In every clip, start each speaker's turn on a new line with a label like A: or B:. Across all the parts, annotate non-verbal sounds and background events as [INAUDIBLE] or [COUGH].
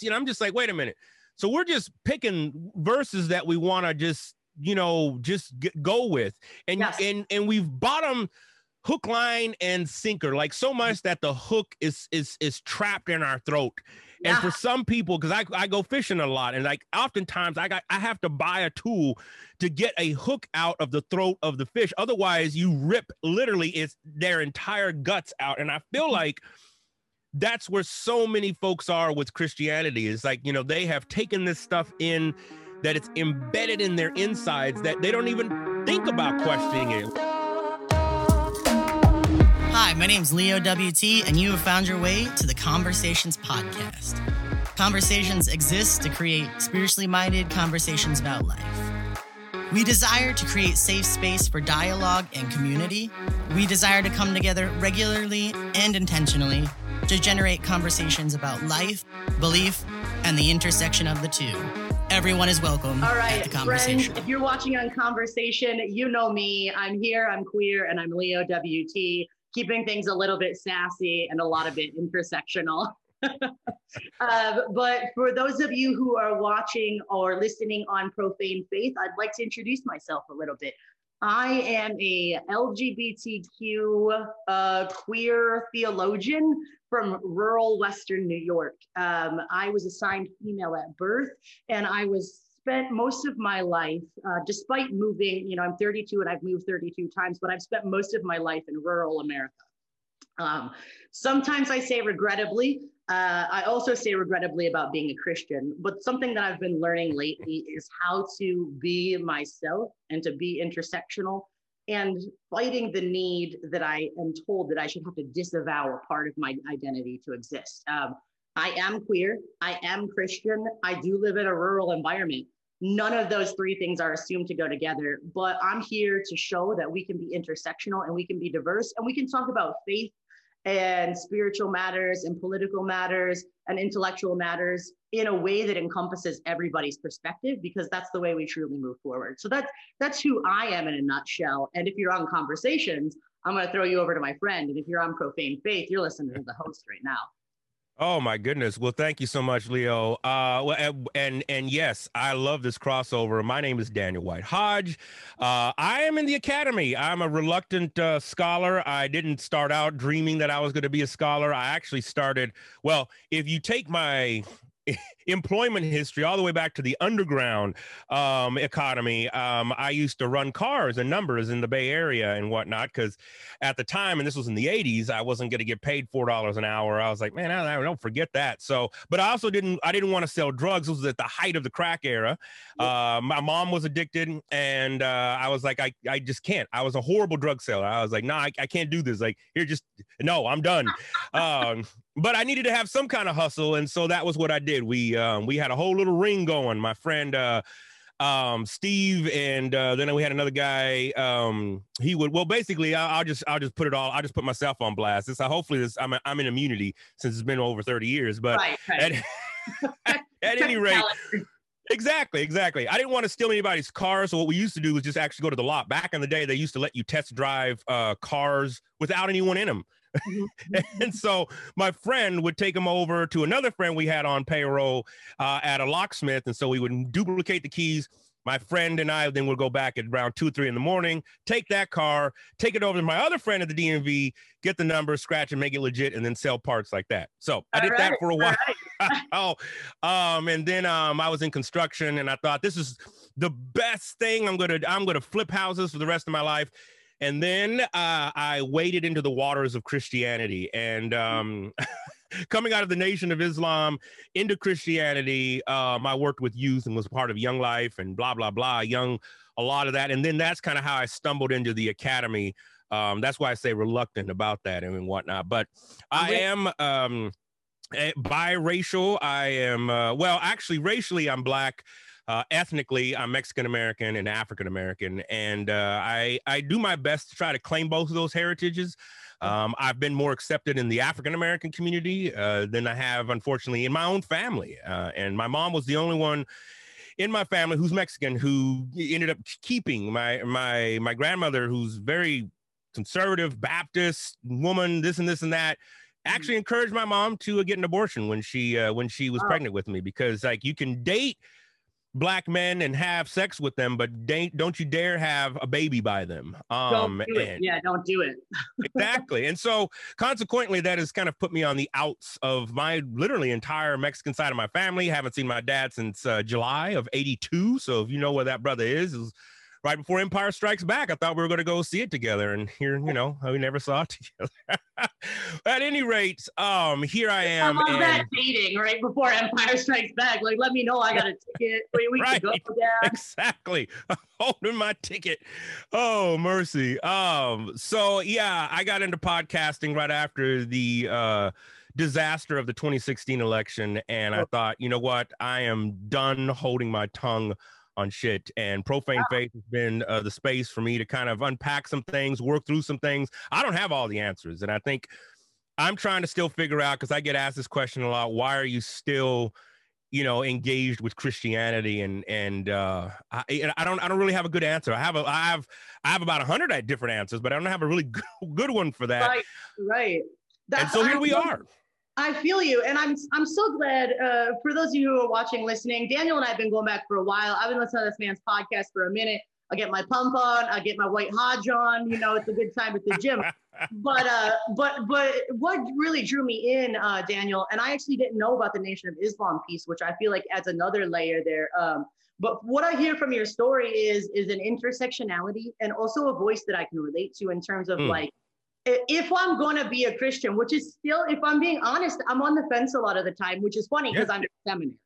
A: you know, I'm just like, wait a minute. So we're just picking verses that we want to just, you know, just get, go with. And
B: Yes.
A: and and we've bottom hook line and sinker like so much that the hook is is is trapped in our throat and
B: Yeah.
A: for some people because I, I go fishing a lot and like oftentimes i got i have to buy a tool to get a hook out of the throat of the fish otherwise you rip literally it's their entire guts out and i feel mm-hmm. like that's where so many folks are with christianity is like you know they have taken this stuff in that it's embedded in their insides that they don't even think about questioning it
C: Hi, my name's Leo WT, and you have found your way to the Conversations Podcast. Conversations exist to create spiritually minded conversations about life. We desire to create safe space for dialogue and community. We desire to come together regularly and intentionally to generate conversations about life, belief, and the intersection of the two. Everyone is welcome
B: All right,
C: at
B: right,
C: the
B: friends,
C: conversation.
B: if you're watching on Conversation, you know me. I'm here, I'm queer, and I'm Leo WT, keeping things a little bit sassy and a lot of bit intersectional. uh, [LAUGHS] but for those of you who are watching or listening on Profane Faith, I'd like to introduce myself a little bit. I am a LGBTQ uh, queer theologian from rural Western New York. Um, I was assigned female at birth, and I was spent most of my life, uh, despite moving, you know, I'm 32 and I've moved 32 times, but I've spent most of my life in rural America. Um, sometimes I say regrettably. Uh, I also say regrettably about being a Christian, but something that I've been learning lately is how to be myself and to be intersectional and fighting the need that I am told that I should have to disavow a part of my identity to exist. Um, I am queer, I am Christian, I do live in a rural environment. None of those three things are assumed to go together, but I'm here to show that we can be intersectional and we can be diverse and we can talk about faith and spiritual matters and political matters and intellectual matters in a way that encompasses everybody's perspective because that's the way we truly move forward. So that's that's who I am in a nutshell. And if you're on conversations, I'm going to throw you over to my friend. And if you're on profane faith, you're listening to the host right now.
A: Oh my goodness! Well, thank you so much, Leo. Uh, and and yes, I love this crossover. My name is Daniel White Hodge. Uh, I am in the academy. I'm a reluctant uh, scholar. I didn't start out dreaming that I was going to be a scholar. I actually started. Well, if you take my [LAUGHS] employment history all the way back to the underground um, economy. Um, I used to run cars and numbers in the Bay Area and whatnot because at the time, and this was in the 80s, I wasn't going to get paid $4 an hour. I was like, man, I, I don't forget that. So, but I also didn't, I didn't want to sell drugs. This was at the height of the crack era. Uh, my mom was addicted and uh, I was like, I, I just can't. I was a horrible drug seller. I was like, no, nah, I, I can't do this. Like, here, just, no, I'm done. [LAUGHS] um, but I needed to have some kind of hustle, and so that was what I did. We um, we had a whole little ring going. My friend uh, um, Steve, and uh, then we had another guy. Um, he would well, basically, I'll, I'll just I'll just put it all. I'll just put myself on blast. This, hopefully, this I'm I'm in immunity since it's been over 30 years. But
B: right, right.
A: at, at, [LAUGHS] at any rate. Exactly, exactly. I didn't want to steal anybody's car, so what we used to do was just actually go to the lot. Back in the day, they used to let you test drive uh, cars without anyone in them. [LAUGHS] and so my friend would take him over to another friend we had on payroll uh, at a locksmith, and so we would duplicate the keys. My friend and I then would go back at around two, three in the morning, take that car, take it over to my other friend at the DMV, get the number, scratch and make it legit, and then sell parts like that. So I did
B: All
A: that for a while.
B: right. [LAUGHS]
A: oh, um, and then um, I was in construction, and I thought this is the best thing. I'm gonna I'm gonna flip houses for the rest of my life. And then uh, I waded into the waters of Christianity, and um, [LAUGHS] coming out of the Nation of Islam into Christianity, um, I worked with youth and was part of Young Life and blah blah blah, Young, a lot of that, and then that's kind of how I stumbled into the academy. Um, that's why I say reluctant about that and whatnot. But I am um, eh, biracial. I am uh, well, actually, racially, I'm black. Uh, ethnically, I'm Mexican American and African American, and uh, I I do my best to try to claim both of those heritages. Um, I've been more accepted in the African American community uh, than I have, unfortunately, in my own family. Uh, and my mom was the only one in my family who's Mexican who ended up keeping my my my grandmother, who's very conservative Baptist woman, this and this and that actually encouraged my mom to uh, get an abortion when she uh, when she was
B: Oh.
A: pregnant with me because like you can date black men and have sex with them, but don't don't you dare have a baby by them. Um,
B: don't do
A: and-
B: Yeah, don't do it. [LAUGHS]
A: exactly. And so consequently, that has kind of put me on the outs of my literally entire Mexican side of my family. Haven't seen my dad since uh, July of 82. So if you know where that brother is, is right before Empire Strikes Back. I thought we were going to go see it together. And here, you know, we never saw it [LAUGHS] together. At any rate, um, here I am.
B: I love
A: and-
B: that dating right before Empire Strikes Back. Like, let me know I got a ticket. We, we
A: Right.
B: can go, [LAUGHS] Dad.
A: exactly [LAUGHS] holding my ticket oh mercy um so yeah i got into podcasting right after the uh disaster of the 2016 election and i
B: Oh.
A: thought you know what i am done holding my tongue on shit and profane faith has been uh, the space for me to kind of unpack some things work through some things. I don't have all the answers and i think i'm trying to still figure out because i get asked this question a lot why are you still you know engaged with christianity? And and uh I, and I don't i don't really have a good answer. I have a i have i have about a hundred different answers but i don't have a really [LAUGHS] good, good one for that.
B: Right, right.
A: and so here
B: I
A: we
B: feel-
A: are
B: I feel you, and I'm I'm so glad. Uh, for those of you who are watching, listening, Daniel and I have been going back for a while. I've been listening to this man's podcast for a minute. I get my pump on, I get my white hodge on. You know, it's a good time at the gym. [LAUGHS] but uh, but but what really drew me in, uh, Daniel, and I actually didn't know about the Nation of Islam piece, which I feel like adds another layer there. Um, but what I hear from your story is is an intersectionality and also a voice that I can relate to in terms of
A: Mm.
B: like if I'm going to be a Christian, which is still, if I'm being honest, I'm on the fence a lot of the time, which is funny because I'm in seminary.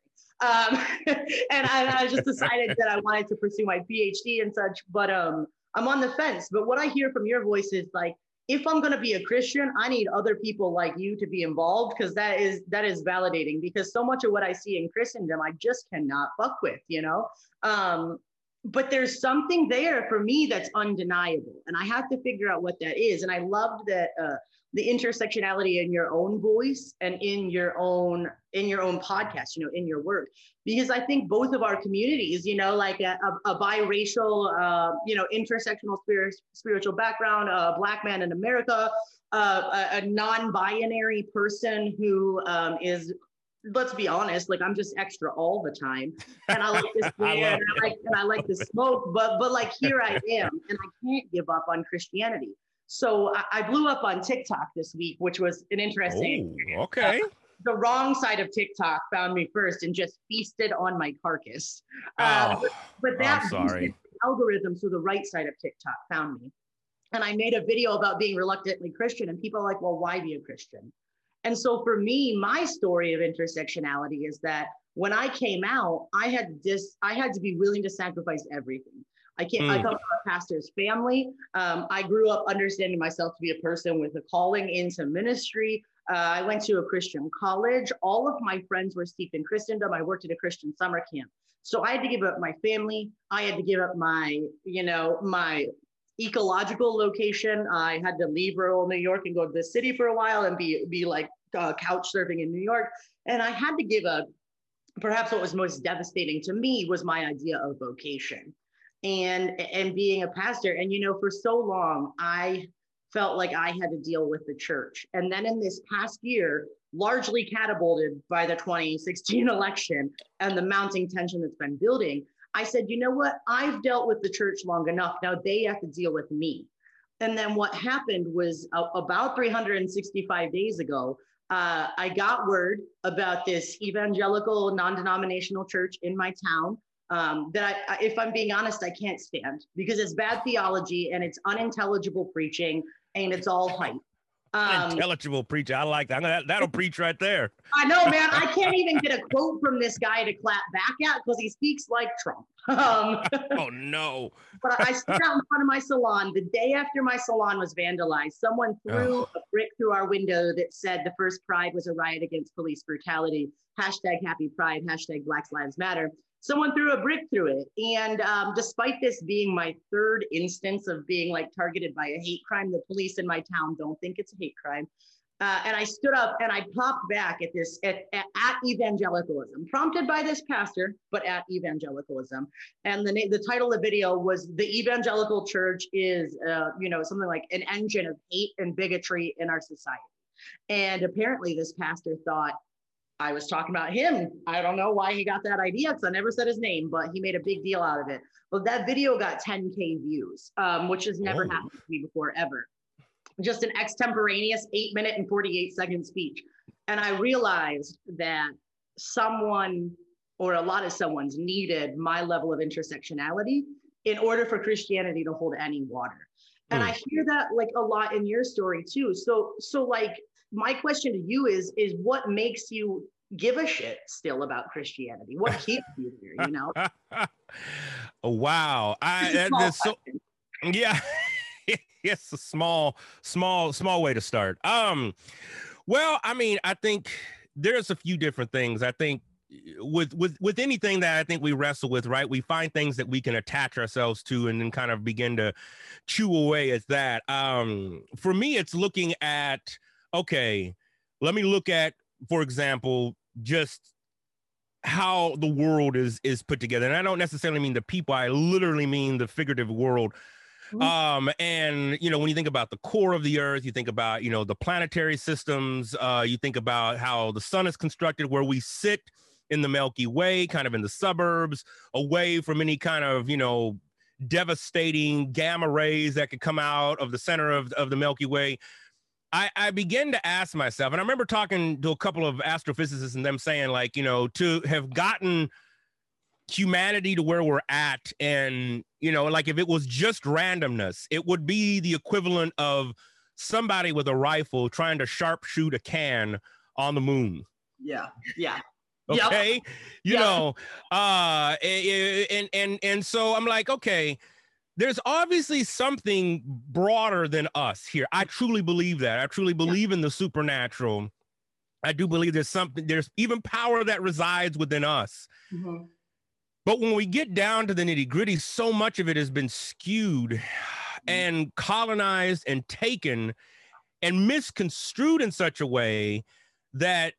B: Um, [LAUGHS] and I, I just decided that I wanted to pursue my PhD and such, but um, I'm on the fence. But what I hear from your voice is like, if I'm going to be a Christian, I need other people like you to be involved because that is that is validating. Because so much of what I see in Christendom, I just cannot fuck with, you know. Um, but there's something there for me that's undeniable and i have to figure out what that is and i loved that uh, the intersectionality in your own voice and in your own in your own podcast you know in your work because i think both of our communities you know like a, a, a biracial uh, you know intersectional spirit, spiritual background a black man in america uh, a, a non-binary person who um, is let's be honest, like I'm just extra all the time. And I like this [LAUGHS] swear and I like and I like to smoke, but but like here I [LAUGHS] am and I can't give up on Christianity. So I, I blew up on TikTok this week, which was an interesting
A: oh okay
B: the wrong side of TikTok found me first and just feasted on my carcass. Uh,
A: oh,
B: but that
A: i'm sorry
B: algorithm, so the right side of TikTok found me. And I made a video about being reluctantly Christian, and people are like, well, why be a Christian? And so for me, my story of intersectionality is that when I came out, I had this, I had to be willing to sacrifice everything. I can't, I
A: Mm.
B: come from a pastor's family. Um, I grew up understanding myself to be a person with a calling into ministry. Uh, I went to a Christian college. All of my friends were steeped in Christendom. I worked at a Christian summer camp. So I had to give up my family. I had to give up my, you know, my ecological location. I had to leave rural New York and go to the city for a while and be be like uh, couch surfing in New York. And I had to give up. Perhaps what was most devastating to me was my idea of vocation, and and being a pastor. And you know, for so long, I felt like I had to deal with the church. And then in this past year, largely catapulted by the 2016 [LAUGHS] election and the mounting tension that's been building, I said, you know what? I've dealt with the church long enough. Now they have to deal with me. And then what happened was uh, about 365 days ago, uh, I got word about this evangelical non denominational church in my town um, that, I, if I'm being honest, I can't stand because it's bad theology and it's unintelligible preaching and it's all hype. Um,
A: intelligible preacher i like that that that'll preach right there
B: I know, man. I [LAUGHS] can't even get a quote from this guy to clap back at because he speaks like Trump. [LAUGHS] Um, [LAUGHS]
A: oh no
B: but I stood out in front of my salon the day after my salon was vandalized. Someone threw a brick through our window that said the first Pride was a riot against police brutality. Hashtag Happy Pride. Hashtag Black Lives Matter. Someone threw a brick through it, and um, despite this being my third instance of being like targeted by a hate crime, the police in my town don't think it's a hate crime. Uh, and I stood up and I popped back at this at, at, at evangelicalism, prompted by this pastor, but at evangelicalism. And the the title of the video was "The Evangelical Church is, uh, you know, something like an engine of hate and bigotry in our society." And apparently, this pastor thought I was talking about him. I don't know why he got that idea because I never said his name, but he made a big deal out of it. But that video got 10K views, um, which has never oh. happened to me before, ever. Just an extemporaneous eight minute and 48 second speech. And I realized that someone or a lot of someone's needed my level of intersectionality in order for Christianity to hold any water. And mm. I hear that like a lot in your story too. So so like my question to you is is what makes you give a shit still about Christianity? What [LAUGHS] keeps you here, you know? [LAUGHS]
A: wow. I that's so yeah. [LAUGHS] it's a small small small way to start. Um well, I mean, I think there's a few different things. I think with with with anything that I think we wrestle with, right? We find things that we can attach ourselves to and then kind of begin to chew away at that. Um, for me, it's looking at okay, let me look at, for example, just how the world is is put together. And I don't necessarily mean the people, I literally mean the figurative world. Mm-hmm. Um, and you know, when you think about the core of the earth, you think about, you know, the planetary systems, uh, you think about how the sun is constructed, where we sit in the Milky Way, kind of in the suburbs, away from any kind of, you know, devastating gamma rays that could come out of the center of, of the Milky Way. I, I begin to ask myself, and I remember talking to a couple of astrophysicists and them saying, like, you know, to have gotten humanity to where we're at, and, you know, like if it was just randomness, it would be the equivalent of somebody with a rifle trying to sharpshoot a can on the moon.
B: Yeah. Yeah
A: okay yep. you yep. know uh and and and so i'm like okay there's obviously something broader than us here. I truly believe that. I truly believe in the supernatural. I do believe there's something there's even power that resides within us. Mm-hmm. but when we get down to the nitty gritty so much of it has been skewed mm-hmm. and colonized and taken and misconstrued in such a way that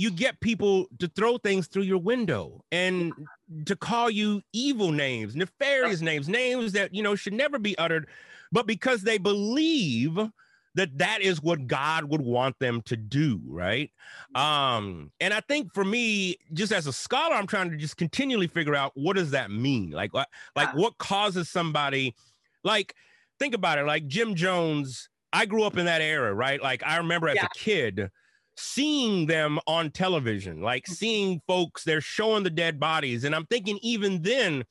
A: you get people to throw things through your window and to call you evil names, nefarious names, names that you know should never be uttered, but because they believe that that is what God would want them to do, right? Um, and I think for me, just as a scholar, I'm trying to just continually figure out what does that mean? Like, what, like what causes somebody, like, think about it, like Jim Jones. I grew up in that era, right? Like, I remember as yeah. a kid seeing them on television, like mm. seeing folks, they're showing the dead bodies. And I'm thinking, even then,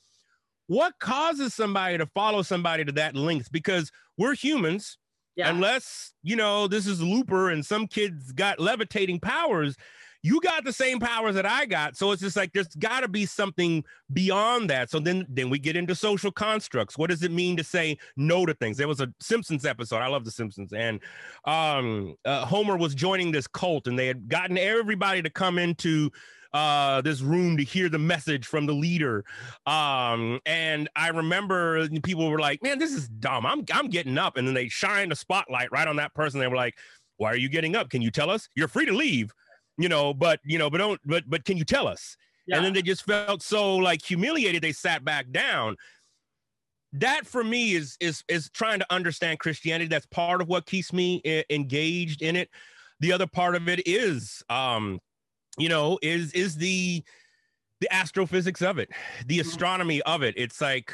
A: what causes somebody to follow somebody to that length? Because we're humans. Yeah. Unless, you know, this is Looper and some kids got levitating powers, you got the same powers that I got. So it's just like there's got to be something beyond that. So then then we get into social constructs. What does it mean to say no to things? There was a Simpsons episode. I love the Simpsons, and um, uh, Homer was joining this cult, and they had gotten everybody to come into uh this room to hear the message from the leader um and i remember people were like man this is dumb i'm i'm getting up and then they shine a spotlight right on that person they were like why are you getting up can you tell us you're free to leave you know, but you know, but don't, but but can you tell us? Yeah. And then they just felt so like humiliated, they sat back down. That for me is is is trying to understand Christianity. That's part of what keeps me I- engaged in it. The other part of it is, um, you know, is is the the astrophysics of it, the mm-hmm. astronomy of it. It's like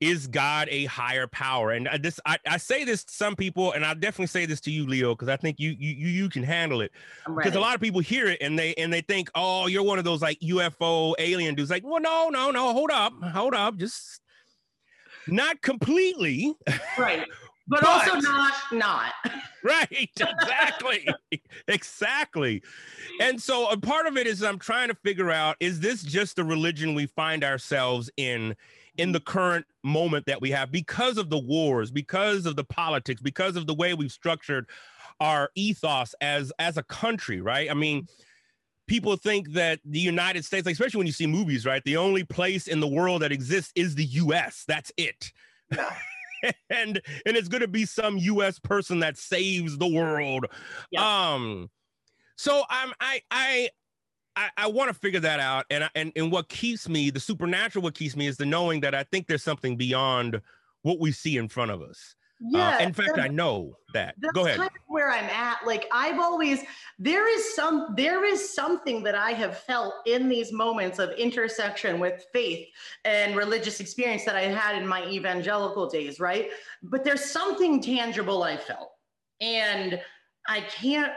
A: is God a higher power? And I, this, I, I say this to some people, and I definitely say this to you, Leo, because I think you you you can handle it. Because a lot of people hear it and they and they think, oh, you're one of those like UFO alien dudes. Like, well, no, no, no, hold up, hold up, just not completely.
B: Right. But, [LAUGHS] but also not not. [LAUGHS]
A: right. Exactly. [LAUGHS] exactly. And so a part of it is I'm trying to figure out is this just the religion we find ourselves in? In the current moment that we have because of the wars, because of the politics, because of the way we've structured our ethos as as a country, right? I mean, people think that the United States, like especially when you see movies, right? The only place in the world that exists is the US. That's it. [LAUGHS] And and it's going to be some US person that saves the world. Yeah. Um so I'm I I I, I want to figure that out, and and and what keeps me, the supernatural, what keeps me is the knowing that I think there's something beyond what we see in front of us.
B: Yeah.
A: Uh, in fact, I know that.
B: That's
A: Go ahead.
B: kind of where I'm at. Like I've always there is some there is something that I have felt in these moments of intersection with faith and religious experience that I had in my evangelical days, right? But there's something tangible I felt. And I can't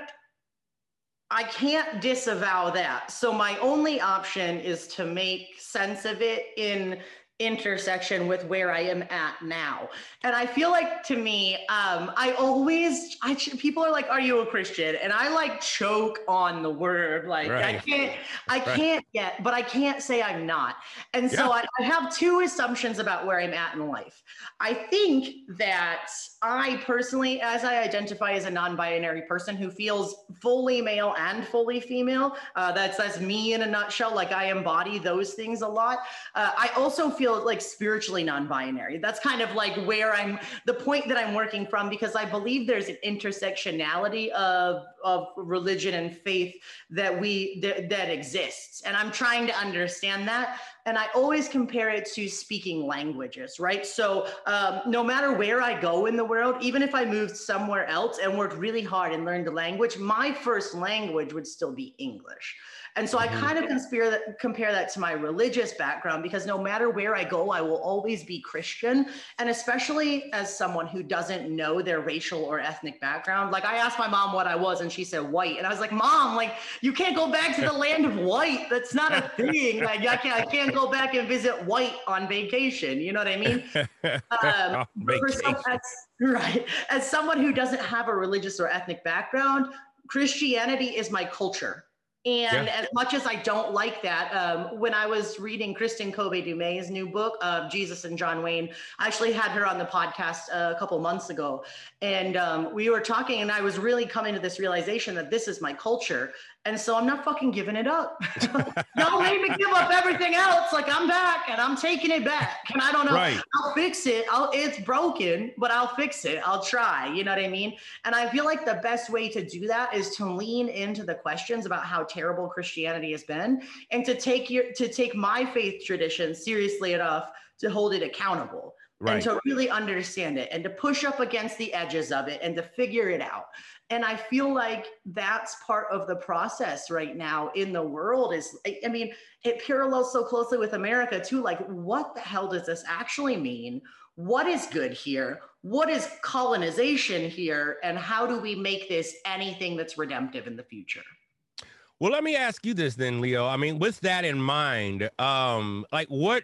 B: I can't disavow that. So my only option is to make sense of it in intersection with where I am at now. And I feel like to me, um, I always, I people are like, "Are you a Christian?" And I like choke on the word, like right. I can't, I right. can't yet, but I can't say I'm not. And so yeah. I, I have two assumptions about where I'm at in life. I think that I personally, as I identify as a non-binary person who feels fully male and fully female, uh, that's that's me in a nutshell. Like I embody those things a lot. Uh, I also feel like spiritually non-binary. That's kind of like where I'm the point that I'm working from because I believe there's an intersectionality of of religion and faith that we that, that exists and I'm trying to understand that and I always compare it to speaking languages, right? So um, no matter where I go in the world, even if I moved somewhere else and worked really hard and learned the language, my first language would still be English. And so mm-hmm. I kind of compare that, compare that to my religious background because no matter where I go, I will always be Christian. And especially as someone who doesn't know their racial or ethnic background, like I asked my mom what I was and she said white. And I was like, Mom, like you can't go back to the land of white. That's not a thing. [LAUGHS] Like I can't, I can't go back and visit white on vacation. You know what I mean? Um, [LAUGHS] some, as, right. As someone who doesn't have a religious or ethnic background, Christianity is my culture. And yeah. as much as I don't like that, um, when I was reading Kristin Kobes Du Mez's new book, uh, Jesus and John Wayne, I actually had her on the podcast a couple months ago. And um, we were talking, and I was really coming to this realization that this is my culture. And so I'm not fucking giving it up. [LAUGHS] [LAUGHS] Y'all made me give up everything else. Like I'm back and I'm taking it back. And I don't know. Right. I'll fix it. I'll, it's broken, but I'll fix it. I'll try. You know what I mean? And I feel like the best way to do that is to lean into the questions about how terrible Christianity has been and to take your to take my faith tradition seriously enough to hold it accountable. Right. and to really understand it and to push up against the edges of it and to figure it out. And i feel like that's part of the process right now in the world is i mean it parallels so closely with america too like what the hell does this actually mean? What is good here? What is colonization here? And how do we make this anything that's redemptive in the future?
A: Well let me ask you this then leo. I mean with that in mind um like what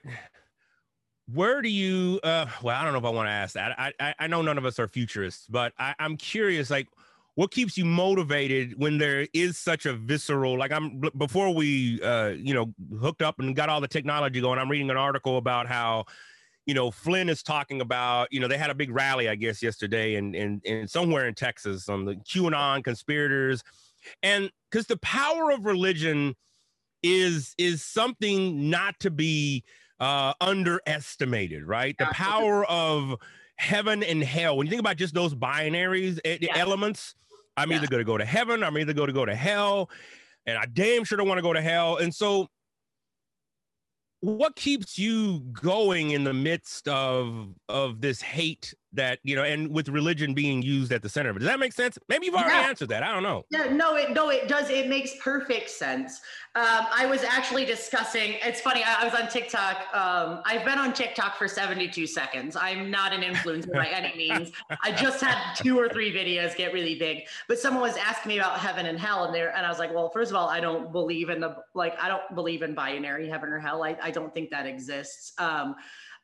A: where do you uh well i don't know if i want to ask that. I i, I know none of us are futurists but I, i'm curious like what keeps you motivated when there is such a visceral like i'm before we uh you know hooked up and got all the technology going i'm reading an article about how you know flynn is talking about you know they had a big rally i guess yesterday and in, in, in somewhere in texas on the qanon conspirators. And because the power of religion is is something not to be uh underestimated right the power of heaven and hell when you think about just those binaries yeah. elements I'm yeah. either going to go to heaven, I'm either going to go to hell, and I damn sure don't want to go to hell. And so, what keeps you going in the midst of of this hate that you know and with religion being used at the center of it. Does that make sense? Maybe you've already yeah. answered that. I don't know.
B: Yeah no it no it does. It makes perfect sense. Um, i was actually discussing it's funny i, I was on tiktok um, i've been on tiktok for 72 seconds. I'm not an influencer by any [LAUGHS] means. I just had two or three videos get really big but someone was asking me about heaven and hell and there and i was like well first of all i don't believe in the like i don't believe in binary heaven or hell. I, I don't think that exists. Um,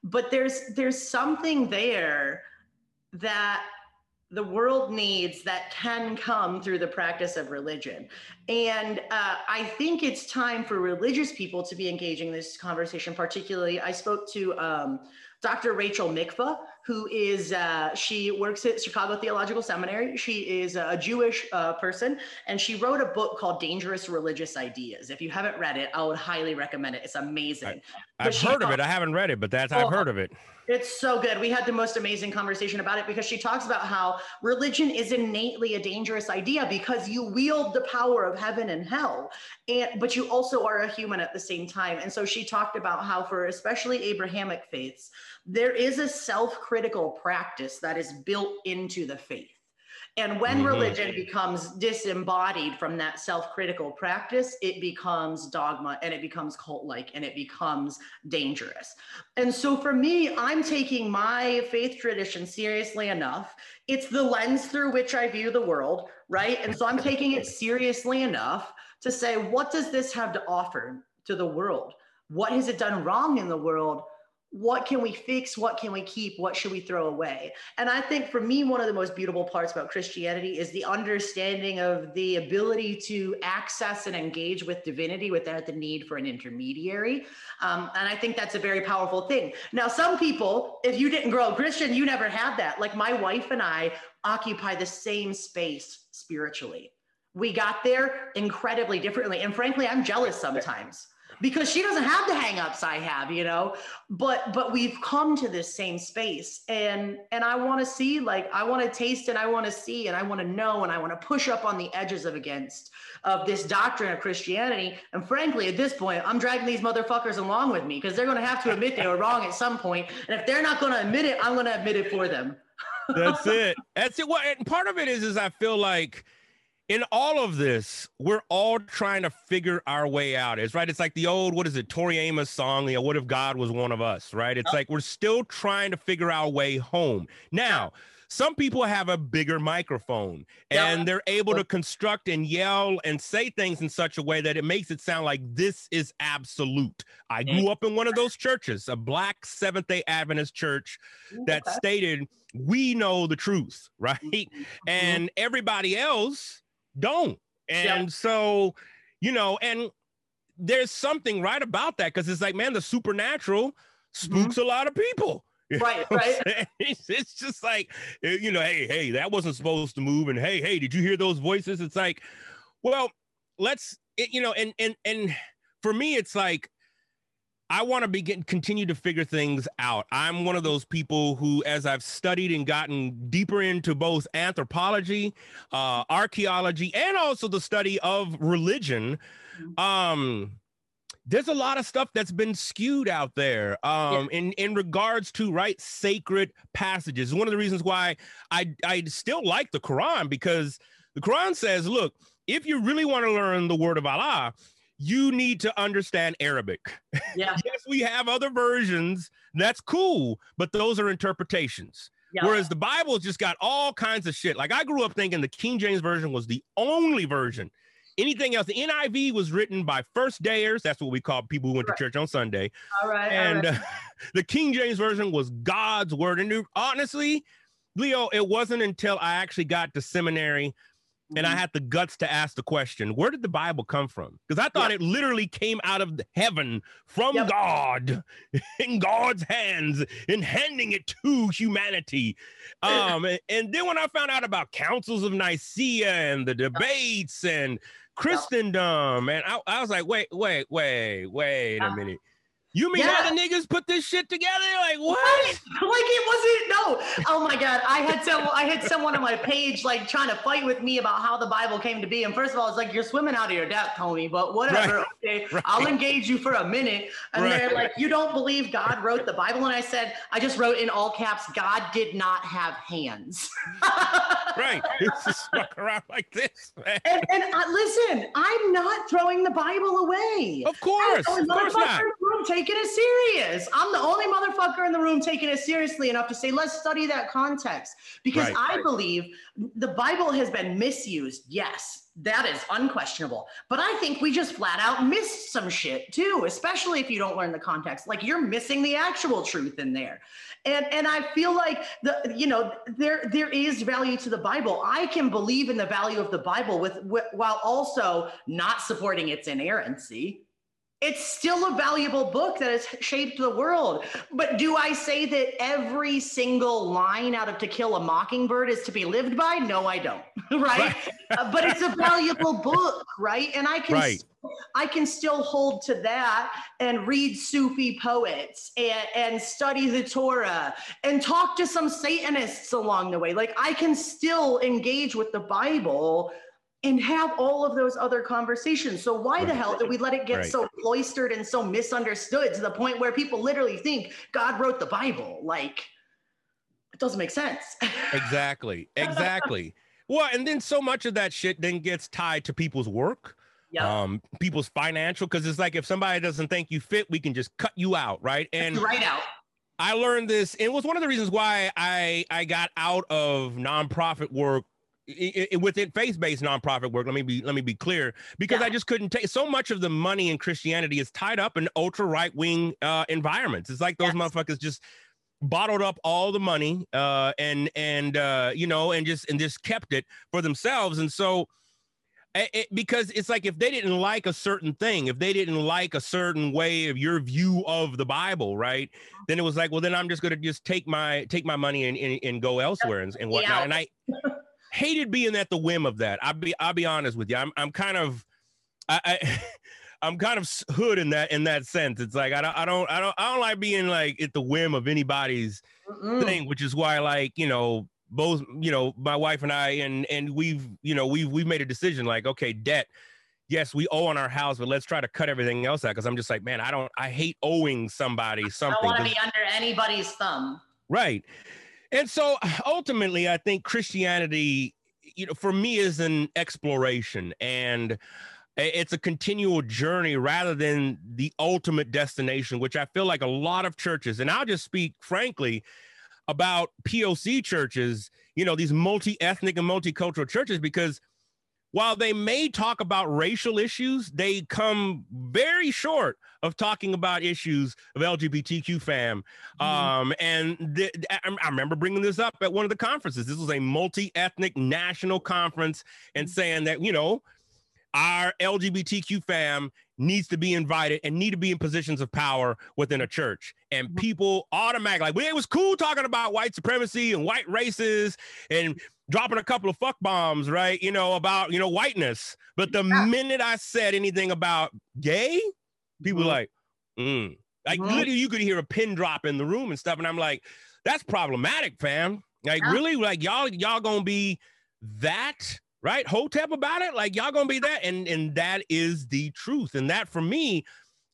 B: but there's there's something there that the world needs that can come through the practice of religion. And uh, I think it's time for religious people to be engaging this conversation. Particularly, I spoke to um, Dr. Rachel Mikva, who is, uh, she works at Chicago Theological Seminary. She is a Jewish uh, person, and she wrote a book called Dangerous Religious Ideas. If you haven't read it, I would highly recommend it. It's amazing.
A: I, have heard of it. I haven't read it, but that's, I've heard of it.
B: It's so good. We had the most amazing conversation about it because she talks about how religion is innately a dangerous idea because you wield the power of heaven and hell, and but you also are a human at the same time. And so she talked about how for especially Abrahamic faiths, there is a self-critical practice that is built into the faith and when mm-hmm. religion becomes disembodied from that self critical practice, it becomes dogma and it becomes cult like and it becomes dangerous. And so for me, I'm taking my faith tradition seriously enough. It's the lens through which I view the world, right? And so I'm taking it [LAUGHS] seriously enough to say, what does this have to offer to the world? What has it done wrong in the world? What can we fix? What can we keep? What should we throw away? And i think for me one of the most beautiful parts about christianity is the understanding of the ability to access and engage with divinity without the need for an intermediary. Um, and i think that's a very powerful thing. Now some people if you didn't grow up christian you never had that. Like my wife and i occupy the same space spiritually. We got there incredibly differently. And frankly i'm jealous sometimes because she doesn't have the hangups I have, you know. But but we've come to this same space, and and I want to see, like, I want to taste, and I want to see, and I want to know, and I want to push up on the edges of against of this doctrine of Christianity. And frankly, at this point, I'm dragging these motherfuckers along with me because they're going to have to admit they were wrong at some point. and if they're not going to admit it, I'm going to admit it for them.
A: That's [LAUGHS] it. That's it. Well, and part of it is, is I feel like in all of this, we're all trying to figure our way out. It's right. It's like the old, what is it, Tori Amos song, you know, what if God was one of us, right? It's like we're still trying to figure our way home. Now, some people have a bigger microphone and yeah. they're able to construct and yell and say things in such a way that it makes it sound like this is absolute. I grew up in one of those churches, a black Seventh day Adventist church that stated, We know the truth, [LAUGHS] right? Mm-hmm. And everybody else don't. And yeah. so, you know, and there's something right about that because it's like, man, the supernatural spooks mm-hmm. a lot of people.
B: right, right. [LAUGHS]
A: It's, just like, eh, you know, hey, hey, that wasn't supposed to move, and hey, hey, did you hear those voices? It's like, well, let's, it, you know, and and and for me, it's like I want to begin continue to figure things out. I'm one of those people who, as I've studied and gotten deeper into both anthropology, uh, archaeology, and also the study of religion, mm-hmm. um, there's a lot of stuff that's been skewed out there um, yeah. in in regards to right sacred passages. One of the reasons why I I still like the Quran because the Quran says, look, if you really want to learn the word of Allah, you need to understand Arabic. [LAUGHS]
B: Yeah.
A: yes, we have other versions. That's cool, but those are interpretations. Yeah. Whereas the Bible just got all kinds of shit. Like I grew up thinking the King James version was the only version. Anything else, the NIV was written by first dayers. That's what we call people who went right. to church on Sunday.
B: All right.
A: And
B: all right.
A: Uh, [LAUGHS] the King James version was God's word. And honestly, Leo, it wasn't until I actually got to seminary and I mm-hmm. had the guts to ask the question, where did the Bible come from? Because I thought yep. it literally came out of heaven from yep. God [LAUGHS] in God's hands and handing it to humanity. Um, and, and, then when I found out about councils of Nicaea and the debates and Christendom, and I, I was like, wait, wait, wait, wait a minute. You mean yeah. all the niggas put this shit together? Like what? Right. [LAUGHS]
B: Like it wasn't no. Oh my god, I had some I had someone on my page like trying to fight with me about how the Bible came to be. And first of all, it's like you're swimming out of your depth, Tony. But whatever. Right. Okay, [LAUGHS] right. I'll engage you for a minute. And they're like, you don't believe God wrote the Bible? And I said, I just wrote in all caps, God did not have hands. [LAUGHS]
A: right. It's just walk around like this.
B: Man. And, and uh, listen, I'm not throwing the Bible away.
A: Of course. Of course not
B: taking it serious. I'm the only motherfucker in the room taking it seriously enough to say, let's study that context. Because right, I right. believe the Bible has been misused. Yes, that is unquestionable. But I think we just flat out missed some shit too, especially if you don't learn the context. Like you're missing the actual truth in there. And and I feel like the you know there there is value to the Bible. I can believe in the value of the Bible with, with while also not supporting its inerrancy it's still a valuable book that has shaped the world. But do I say that every single line out of To Kill a Mockingbird is to be lived by? No, I don't. [LAUGHS] right? right. uh, but it's a valuable book, right? And I can right. I can still hold to that and read Sufi poets and, and study the Torah and talk to some Satanists along the way. Like I can still engage with the Bible and have all of those other conversations. So why right. the hell did we let it get right. so cloistered and so misunderstood to the point where people literally think God wrote the Bible? Like it doesn't make sense.
A: exactly. [LAUGHS] Exactly. well, and then so much of that shit then gets tied to people's work. Yep. Um, people's financial, because it's like if somebody doesn't think you fit, we can just cut you out, right?
B: And right out.
A: I learned this. and It was one of the reasons why I I got out of nonprofit work it, it, within faith-based nonprofit work let me be let me be clear because yeah. i just couldn't take so much of the money in christianity is tied up in ultra right-wing uh, environments it's like those yes. motherfuckers just bottled up all the money uh, and and uh, you know and just and just kept it for themselves and so it, because it's like if they didn't like a certain thing, if they didn't like a certain way of your view of the Bible, right? Then it was like, well, then I'm just gonna just take my take my money and, and, and go elsewhere and, and whatnot. Yeah. And I hated being at the whim of that. I'll be I'll be honest with you. I'm I'm kind of I, I [LAUGHS] I'm kind of hood in that in that sense. It's like I don't I don't I don't I don't like being like at the whim of anybody's Mm-mm. thing, which is why like you know both you know my wife and I and and we've you know we've we've made a decision like okay debt yes we owe on our house but let's try to cut everything else out because I'm just like man I don't I hate owing somebody something. I
B: don't want to be under anybody's thumb.
A: Right. And so ultimately, I think Christianity, you know, for me is an exploration and it's a continual journey rather than the ultimate destination, which I feel like a lot of churches, and I'll just speak frankly about POC churches, you know, these multi ethnic and multicultural churches, because while they may talk about racial issues, they come very short of talking about issues of LGBTQ fam. Mm-hmm. Um, and th- I remember bringing this up at one of the conferences. This was a multi ethnic national conference and mm-hmm. saying that, you know, our LGBTQ fam needs to be invited and need to be in positions of power within a church. And mm-hmm. people automatically like, well, it was cool talking about white supremacy and white races and dropping a couple of fuck bombs, right? You know, about, you know, whiteness. But the yeah. minute I said anything about gay, people mm-hmm. like, mm. Like mm-hmm. literally you could hear a pin drop in the room and stuff. And I'm like, that's problematic, fam. Like yeah. really, like y'all, y'all gonna be that right? Hotep about it. Like y'all gonna be that. And and that is the truth. And that for me,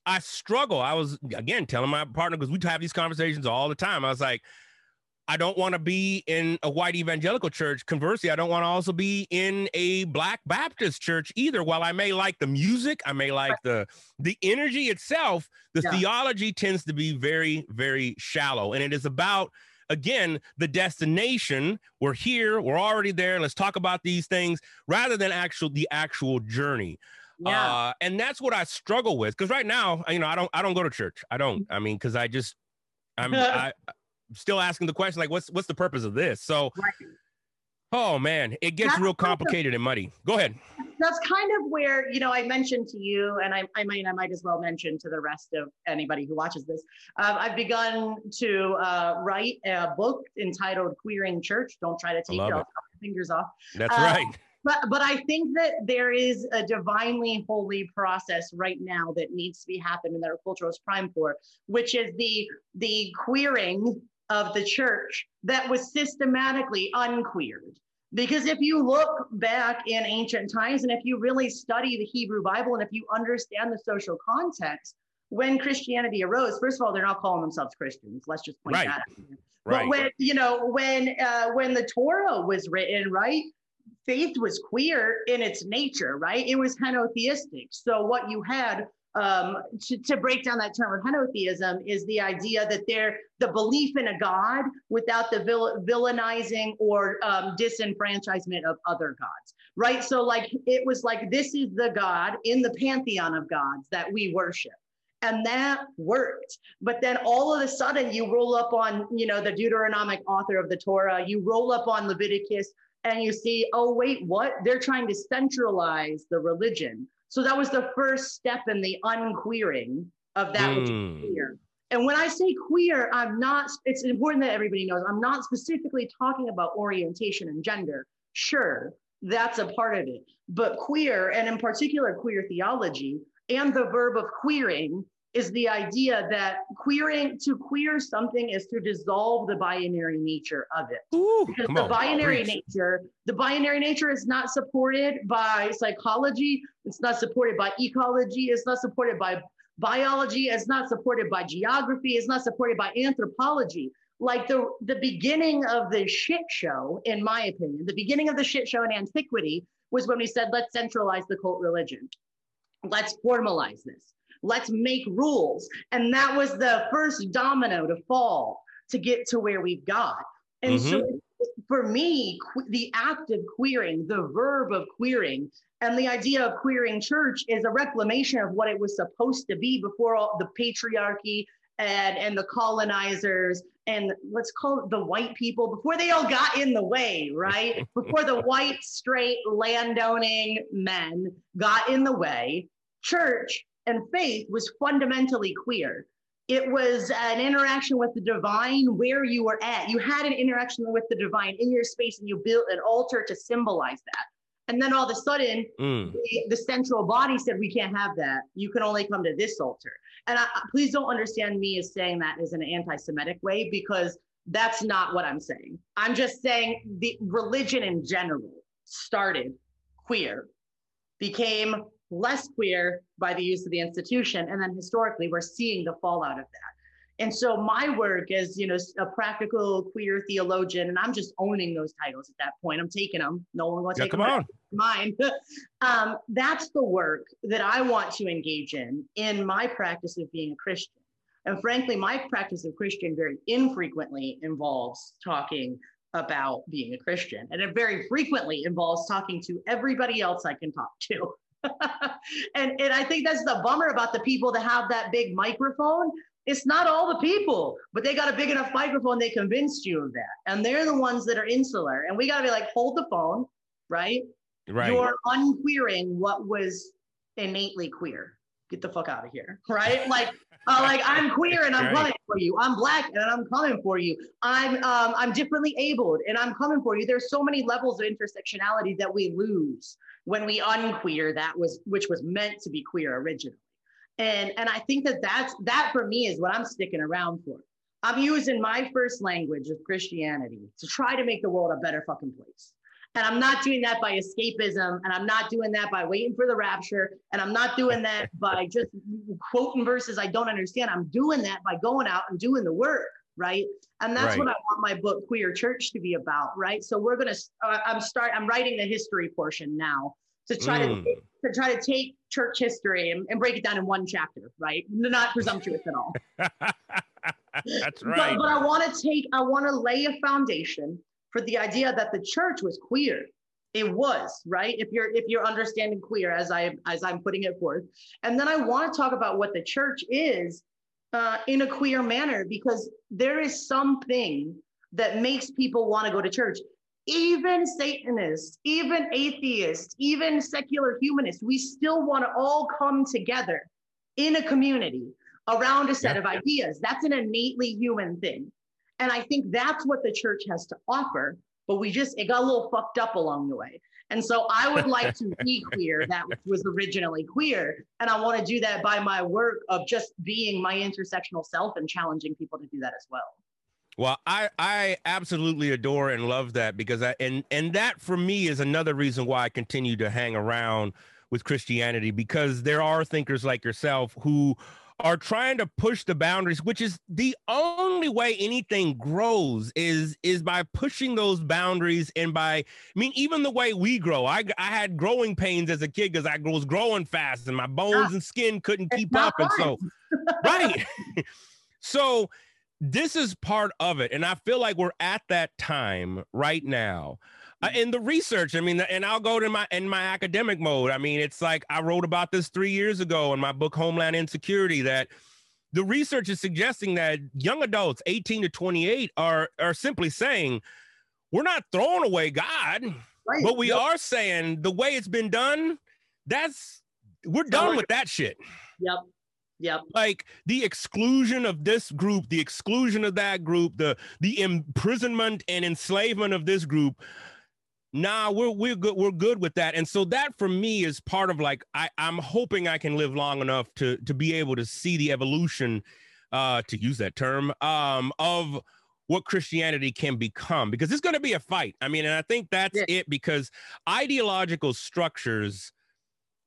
A: I struggle. I was again telling my partner because we have these conversations all the time. I was like, I don't want to be in a white evangelical church. Conversely, I don't want to also be in a black Baptist church either. While I may like the music, I may like the the energy itself, the yeah. theology tends to be very, very shallow. And it is about again the destination. We're here, we're already there. Let's talk about these things rather than actual the actual journey. Yeah. Uh, and that's what I struggle with because right now, you know, I don't I don't go to church. I don't. I mean, because I just I'm [LAUGHS] I still asking the question like, what's what's the purpose of this? So, right. Oh man, it gets that's real complicated and muddy. Go ahead.
B: That's kind of where you know I mentioned to you, and I, I mean I might as well mention to the rest of anybody who watches this. Um, I've begun to uh, write a book entitled "Queering Church." Don't try to take your [LAUGHS] fingers off.
A: That's uh, right
B: but but I think that there is a divinely holy process right now that needs to be happening that our culture is prime for, which is the the queering of the church that was systematically unqueered. Because if you look back in ancient times and if you really study the Hebrew Bible and if you understand the social context, when Christianity arose, first of all, they're not calling themselves Christians. Let's just point right. that out. Right. But when you know when uh, when the Torah was written, right, faith was queer in its nature, right? It was henotheistic. So what you had um, to, to, break down that term of henotheism is the idea that they're the belief in a god without the vil- villainizing or um, disenfranchisement of other gods right? So like it was like this is the god in the pantheon of gods that we worship. And that worked. But then all of a sudden you roll up on you know the deuteronomic author of the torah you roll up on leviticus and you see oh wait what? They're trying to centralize the religion so that was the first step in the unqueering of that mm. which is hmm. queer. And when I say queer, I'm not, it's important that everybody knows, I'm not specifically talking about orientation and gender. Sure, that's a part of it. But queer, and in particular queer theology, and the verb of queering is the idea that queering to queer something is to dissolve the binary nature of it.
A: Ooh,
B: because the
A: on,
B: binary
A: preach.
B: nature, the binary nature is not supported by psychology, it's not supported by ecology, it's not supported by biology, it's not supported by geography, it's not supported by anthropology. Like the, the beginning of the shit show, in my opinion, the beginning of the shit show in antiquity was when we said, let's centralize the cult religion. Let's formalize this. Let's make rules. And that was the first domino to fall to get to where we've got. And so mm-hmm. for me, que- the act of queering, the verb of queering, and the idea of queering church is a reclamation of what it was supposed to be before all the patriarchy and, and the colonizers and let's call it the white people before they all got in the way, right? [LAUGHS] before the white, straight, landowning men got in the way, church and faith was fundamentally queer. It was an interaction with the divine where you were at. You had an interaction with the divine in your space and you built an altar to symbolize that. And then all of a sudden,
A: Mm.
B: the, the central body said, We can't have that. You can only come to this altar. And I, please don't understand me as saying that as an anti Semitic way because that's not what I'm saying. I'm just saying the religion in general started queer, became less queer by the use of the institution. And then historically, we're seeing the fallout of that. And so my work as, you know, a practical queer theologian, and I'm just owning those titles at that point. I'm taking them. No one will
A: Yeah,
B: take
A: come
B: them
A: on.
B: mine. [LAUGHS] um, that's the work that I want to engage in in my practice of being a Christian. And frankly, my practice of Christian very infrequently involves talking about being a Christian. And it very frequently involves talking to everybody else I can talk to. And, and I think that's the bummer about the people that have that big microphone. It's not all the people, but they got a big enough microphone, they convinced you of that. And they're the ones that are insular. And we got to be like, hold the phone, right?
A: Right.
B: You're unqueering what was innately queer. Get the fuck out of here, [LAUGHS] right? Like, uh, like I'm queer and I'm
A: Right.
B: coming for you. I'm black and I'm coming for you. I'm um, I'm differently abled and I'm coming for you. There's so many levels of intersectionality that we lose when we unqueer that was which was meant to be queer originally. And and I think that that's that for me is what I'm sticking around for. I'm using my first language of Christianity to try to make the world a better fucking place. And I'm not doing that by escapism, and I'm not doing that by waiting for the rapture, and I'm not doing that by just quoting verses I don't understand. I'm doing that by going out and doing the work, right? And that's
A: Right.
B: what I want my book Queer Church to be about, right? So we're gonna. Uh, I'm start. I'm writing the history portion now to try to
A: Mm.
B: to try to take church history and, and break it down in one chapter, right? Not presumptuous at all. [LAUGHS]
A: That's
B: But,
A: right.
B: but I want to take, I want to lay a foundation for the idea that the church was queer. It was right. If you're if you're understanding queer as I as I'm putting it forth, and then I want to talk about what the church is uh, in a queer manner because there is something that makes people want to go to church. Even Satanists, even atheists, even secular humanists, we still want to all come together in a community around a set
A: Yeah.
B: of ideas. That's an innately human thing. And I think that's what the church has to offer, but we just, it got a little fucked up along the way. And so I would [LAUGHS] like to be queer, that which was originally queer. And I want to do that by my work of just being my intersectional self and challenging people to do that as well.
A: Well, I I absolutely adore and love that because I and and that for me is another reason why I continue to hang around with Christianity because there are thinkers like yourself who are trying to push the boundaries which is the only way anything grows is is by pushing those boundaries and by I mean even the way we grow. I I had growing pains as a kid because I was growing fast and my bones and skin couldn't keep up and so [LAUGHS] right. [LAUGHS] So this is part of it and i feel like we're at that time right now uh, in the research i mean and i'll go to my in my academic mode i mean it's like i wrote about this three years ago in my book homeland insecurity that the research is suggesting that young adults 18 to 28 are are simply saying we're not throwing away god
B: Right.
A: but we
B: Yep.
A: are saying the way it's been done that's we're done with that shit
B: Yep. Yep.
A: like the exclusion of this group the exclusion of that group the the imprisonment and enslavement of this group nah, we're we're good, we're good with that. And so that for me is part of like I, I'm hoping I can live long enough to to be able to see the evolution, uh, to use that term, um, of what Christianity can become because it's going to be a fight. I mean, and I think that's yeah. it because ideological structures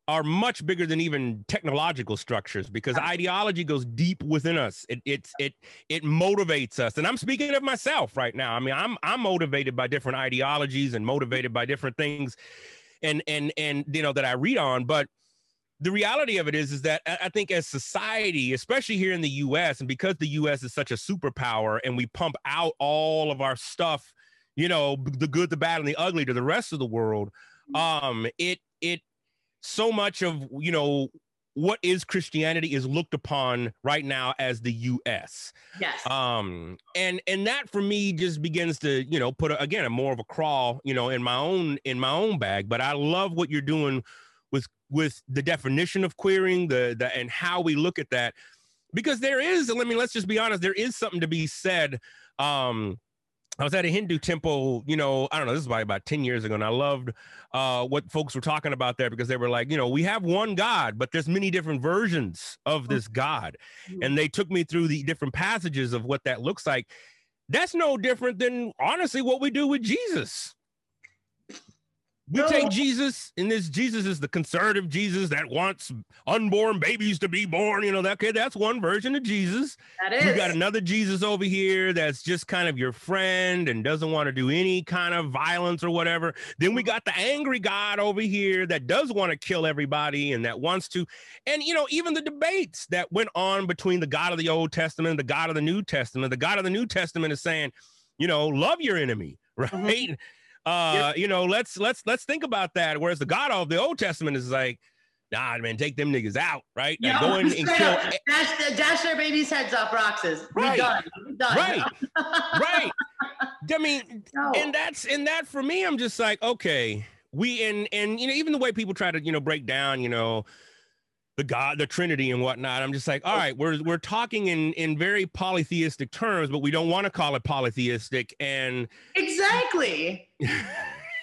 A: are much bigger than even technological structures because ideology goes deep within us. It it's it it motivates us. And I'm speaking of myself right now. I mean, I'm I'm motivated by different ideologies and motivated by different things and and and you know that I read on, but the reality of it is is that I think as society, especially here in the US and because the US is such a superpower and we pump out all of our stuff, you know, the good, the bad and the ugly to the rest of the world, mm-hmm. um it it so much of you know what is Christianity is looked upon right now as the U.S.
B: Yes.
A: Um, and and that for me just begins to you know put a, again a more of a crawl you know in my own in my own bag. But I love what you're doing with with the definition of queering the the and how we look at that because there is. I mean, let's just be honest. There is something to be said. Um, I was at a Hindu temple, you know, I don't know, this is probably about 10 years ago, and I loved uh, what folks were talking about there because they were like, you know, we have one God, but there's many different versions of this God. Mm-hmm. And they took me through the different passages of what that looks like. That's no different than honestly what we do with Jesus we no. take Jesus, and this Jesus is the conservative Jesus that wants unborn babies to be born. You know that okay, that's one version of Jesus.
B: That is.
A: You got another Jesus over here that's just kind of your friend and doesn't want to do any kind of violence or whatever. Then we got the angry God over here that does want to kill everybody and that wants to, and you know even the debates that went on between the God of the Old Testament and the God of the New Testament. The God of the New Testament is saying, you know, love your enemy, [LAUGHS] right? Mm-hmm uh, you know, let's let's let's think about that. Whereas the God of the Old Testament is like, nah, man, take them niggas out, right?
B: Yeah, go in and kill. [LAUGHS] Dash, dash, their babies' heads off Roxas.
A: Right.
B: Done.
A: Done. Right. right. I mean, [LAUGHS] no. and that's and that for me, I'm just like, okay, we and and you know, even the way people try to you know break down, you know, the God, the Trinity, and whatnot. I'm just like, all right, we're we're talking in in very polytheistic terms, but we don't want to call it polytheistic. And
B: exactly. [LAUGHS]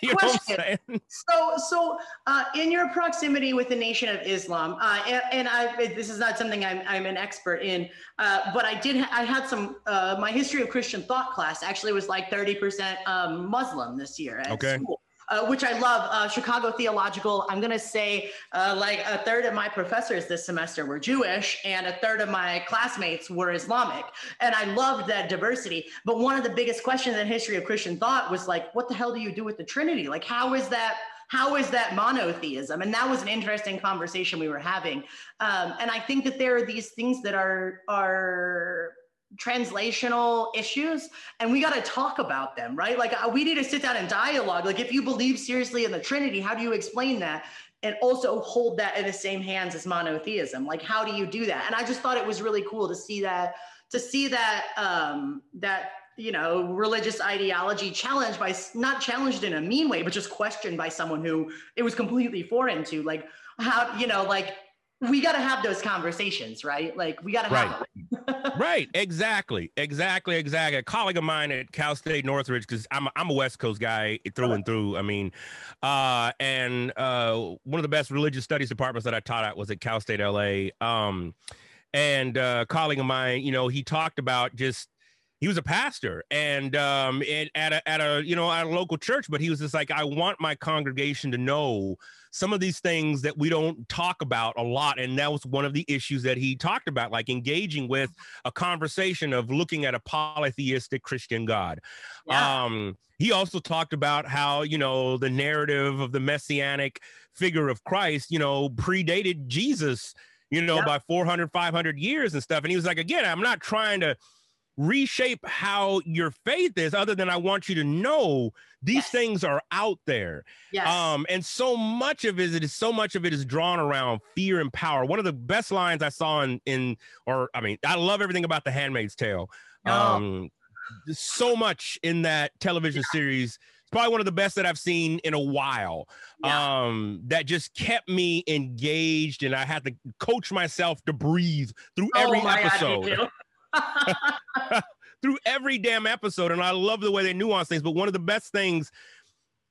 A: you Question.
B: So, so uh, in your proximity with the Nation of Islam, uh, and, and, I, this is not something I'm, I'm an expert in, uh, but I did, I had some, uh, my history of Christian thought class actually was like 30% um, Muslim this year at okay. school uh, which I love. Uh, Chicago Theological. I'm going to say uh, like a third of my professors this semester were Jewish, and a third of my classmates were Islamic. And I loved that diversity. But one of the biggest questions in history of Christian thought was like, what the hell do you do with the Trinity? Like, how is that? how is that monotheism? And that was an interesting conversation we were having. Um, and I think that there are these things that are are translational issues and we got to talk about them right? Like uh, we need to sit down and dialogue. Like if you believe seriously in the trinity how do you explain that and also hold that in the same hands as monotheism? Like how do you do that? And i just thought it was really cool to see that to see that um that you know religious ideology challenged by not challenged in a mean way but just questioned by someone who it was completely foreign to. Like how you know like we got to have those conversations, right? Like we got to
A: right. have [LAUGHS] right. Exactly. Exactly. Exactly. A colleague of mine at Cal State Northridge, because I'm a, I'm a West Coast guy through and through. I mean, uh, and uh, one of the best religious studies departments that I taught at was at Cal State LA. Um, and uh, colleague of mine, you know, he talked about just he was a pastor and um and at a at a you know at a local church but he was just like i want my congregation to know some of these things that we don't talk about a lot. And that was one of the issues that he talked about, like engaging with a conversation of looking at a polytheistic Christian God. Yeah. Um, he also talked about how, you know, the narrative of the messianic figure of Christ, you know, predated Jesus, you know, yeah. by 400, 500 years and stuff. And he was like, again, I'm not trying to reshape how your faith is other than i want you to know these yes. things are out there
B: yes.
A: um and so much of it is so much of it is drawn around fear and power one of the best lines i saw in in or i mean i love everything about the handmaid's tale oh. um so much in that television yeah. series it's probably one of the best that I've seen in a while. Yeah. Um, that just kept me engaged, and I had to coach myself to breathe through oh every episode. God, [LAUGHS] through every damn episode. And I love the way they nuance things. But one of the best things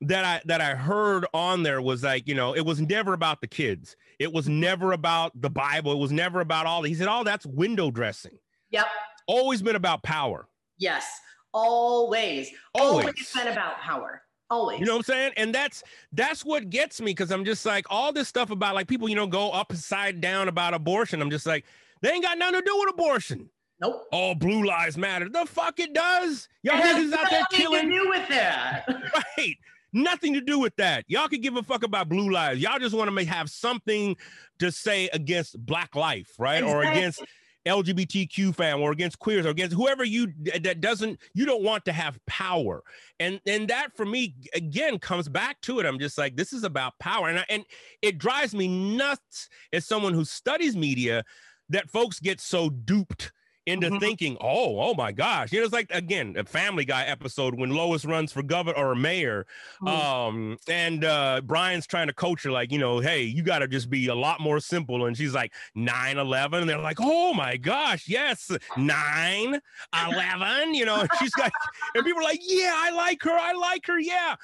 A: that I that I heard on there was like, you know, it was never about the kids. It was never about the Bible. It was never about all. He said, "Oh, that's window dressing."
B: Yep.
A: Always been about power.
B: Yes. Always.
A: Always.
B: Always been about power. Always.
A: You know what I'm saying? And that's that's what gets me because I'm just like all this stuff about like people, you know, go upside down about abortion. I'm just like, they ain't got nothing to do with abortion.
B: Nope.
A: All blue lives matter. The fuck it does. Y'all niggas out there
B: nothing
A: killing.
B: to do with that. [LAUGHS]
A: Right. Nothing to do with that. Y'all could give a fuck about blue lives. Y'all just want to have something to say against black life, right? Or against LGBTQ fam or against queers or against whoever you that doesn't you don't want to have power. And and that for me again comes back to it. I'm just like this is about power and I, and it drives me nuts as someone who studies media that folks get so duped into
B: Mhm.
A: thinking, oh, oh my gosh. You know, it's like again, a family guy episode when Lois runs for governor or mayor.
B: Mhm.
A: Um, and uh Brian's trying to coach her, like, you know, hey, you gotta just be a lot more simple. And she's like 9 11. And they're like, oh my gosh, yes, 9 11. You know, and she's got [LAUGHS] and people are like, yeah, I like her, I like her, yeah.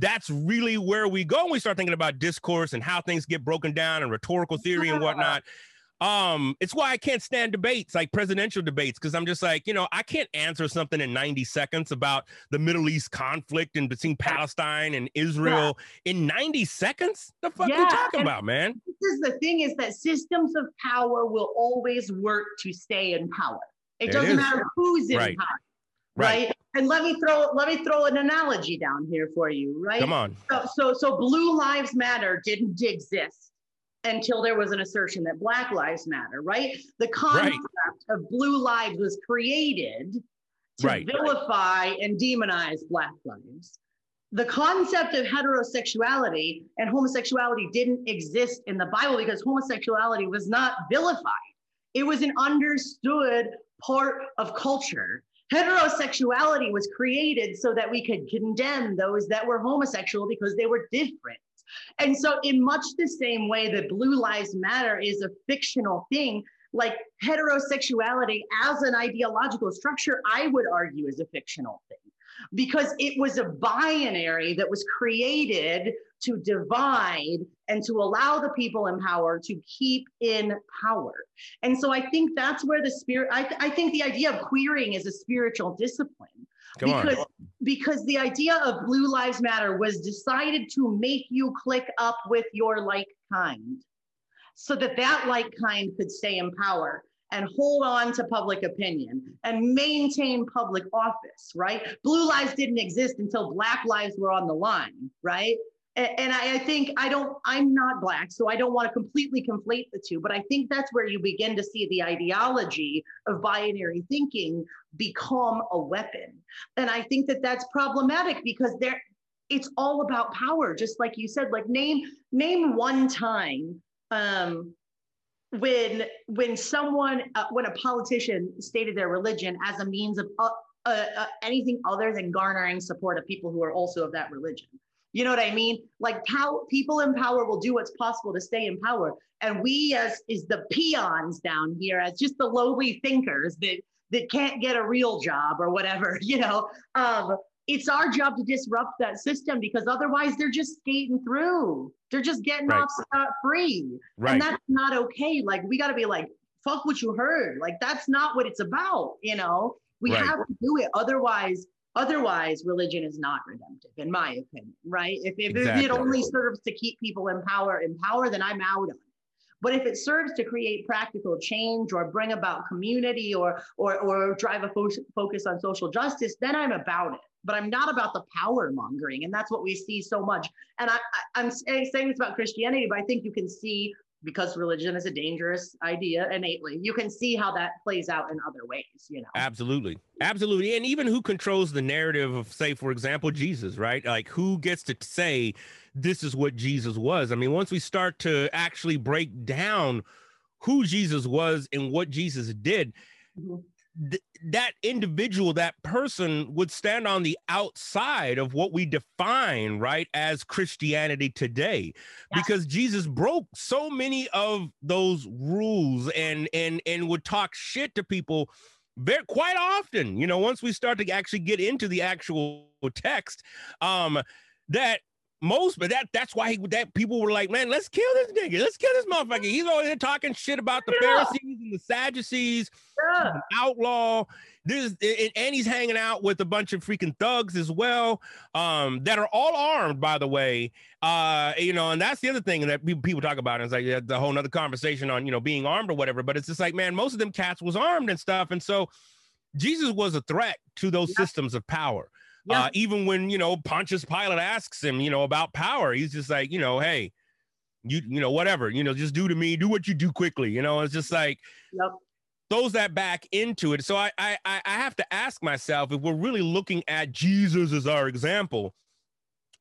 A: That's really where we go we start thinking about discourse and how things get broken down and rhetorical theory and whatnot um it's why i can't stand debates like presidential debates because i'm just like you know i can't answer something in 90 seconds about the middle east conflict and between palestine and israel in 90 seconds the fuck you
B: Yeah,
A: talking
B: and-
A: about man
B: this is the thing is that systems of power will always work to stay in power. It
A: it
B: doesn't
A: is.
B: matter who's in
A: Right.
B: power.
A: Right.
B: Right. And let me throw let me throw an analogy down here for you, right?
A: come on
B: So, so, so blue lives matter didn't exist until there was an assertion that black lives matter, right? The concept of blue lives was created to
A: Right.
B: vilify and demonize black lives. The concept of heterosexuality and homosexuality didn't exist in the Bible because homosexuality was not vilified. It was an understood part of culture. Heterosexuality was created so that we could condemn those that were homosexual because they were different. And so, in much the same way that Blue Lives Matter is a fictional thing, like heterosexuality as an ideological structure, I would argue is a fictional thing because it was a binary that was created to divide and to allow the people in power to keep in power. And so I think that's where the spirit, I, I think the idea of queering is a spiritual discipline
A: come on.
B: Because because the idea of blue lives matter was decided to make you click up with your like kind so that that like kind could stay in power and hold on to public opinion and maintain public office right? Blue lives didn't exist until black lives were on the line right? And I think i don't i'm not black so i don't want to completely conflate the two but i think that's where you begin to see the ideology of binary thinking become a weapon. And i think that that's problematic because there it's all about power just like you said like name name one time um when when someone uh, when a politician stated their religion as a means of uh, uh, uh, anything other than garnering support of people who are also of that religion. You know what i mean? Like power people in power will do what's possible to stay in power. And we as is the peons down here as just the lowly thinkers that that can't get a real job or whatever [LAUGHS] you know? Um it's our job to disrupt that system because otherwise they're just skating through. They're just getting
A: Right.
B: off scot free
A: right.
B: and that's not okay. Like we got to be like fuck what you heard. Like that's not what it's about you know? We
A: Right.
B: have to do it. Otherwise otherwise religion is not redemptive in my opinion right? If, if
A: Exactly.
B: it only serves to keep people in power in power then i'm out on it but if it serves to create practical change or bring about community or or, or drive a fo- focus on social justice then i'm about it. But i'm not about the power mongering and that's what we see so much. And I, I, i'm saying this about christianity but i think you can see because religion is a dangerous idea innately you can see how that plays out in other ways you know
A: Absolutely. Absolutely. And even who controls the narrative of, say, for example, Jesus, right? Like who gets to say this is what Jesus was? I mean, once we start to actually break down who Jesus was and what Jesus did,
B: Mhm.
A: Th- that individual, that person would stand on the outside of what we define, right, as Christianity today, because Jesus broke so many of those rules and and and would talk shit to people very quite often. You know, once we start to actually get into the actual text, um, that most, but that that's why he that people were like, man, let's kill this nigga, let's kill this motherfucker. He's over here talking shit about the. Pharisees and the Sadducees, outlaw. This and he's hanging out with a bunch of freaking thugs as well, um, that are all armed, by the way. Uh, you know, and that's the other thing that people talk about. It's like yeah, the whole other conversation on you know being armed or whatever. But it's just like, man, most of them cats was armed and stuff, and so Jesus was a threat to those yeah. systems of power. Yeah. Uh, even when you know Pontius Pilate asks him, you know, about power, he's just like, you know, hey, you you know, whatever, you know, just do to me, do what you do quickly. You know, it's just like yep. Throws that back into it. So I I I have to ask myself if we're really looking at Jesus as our example,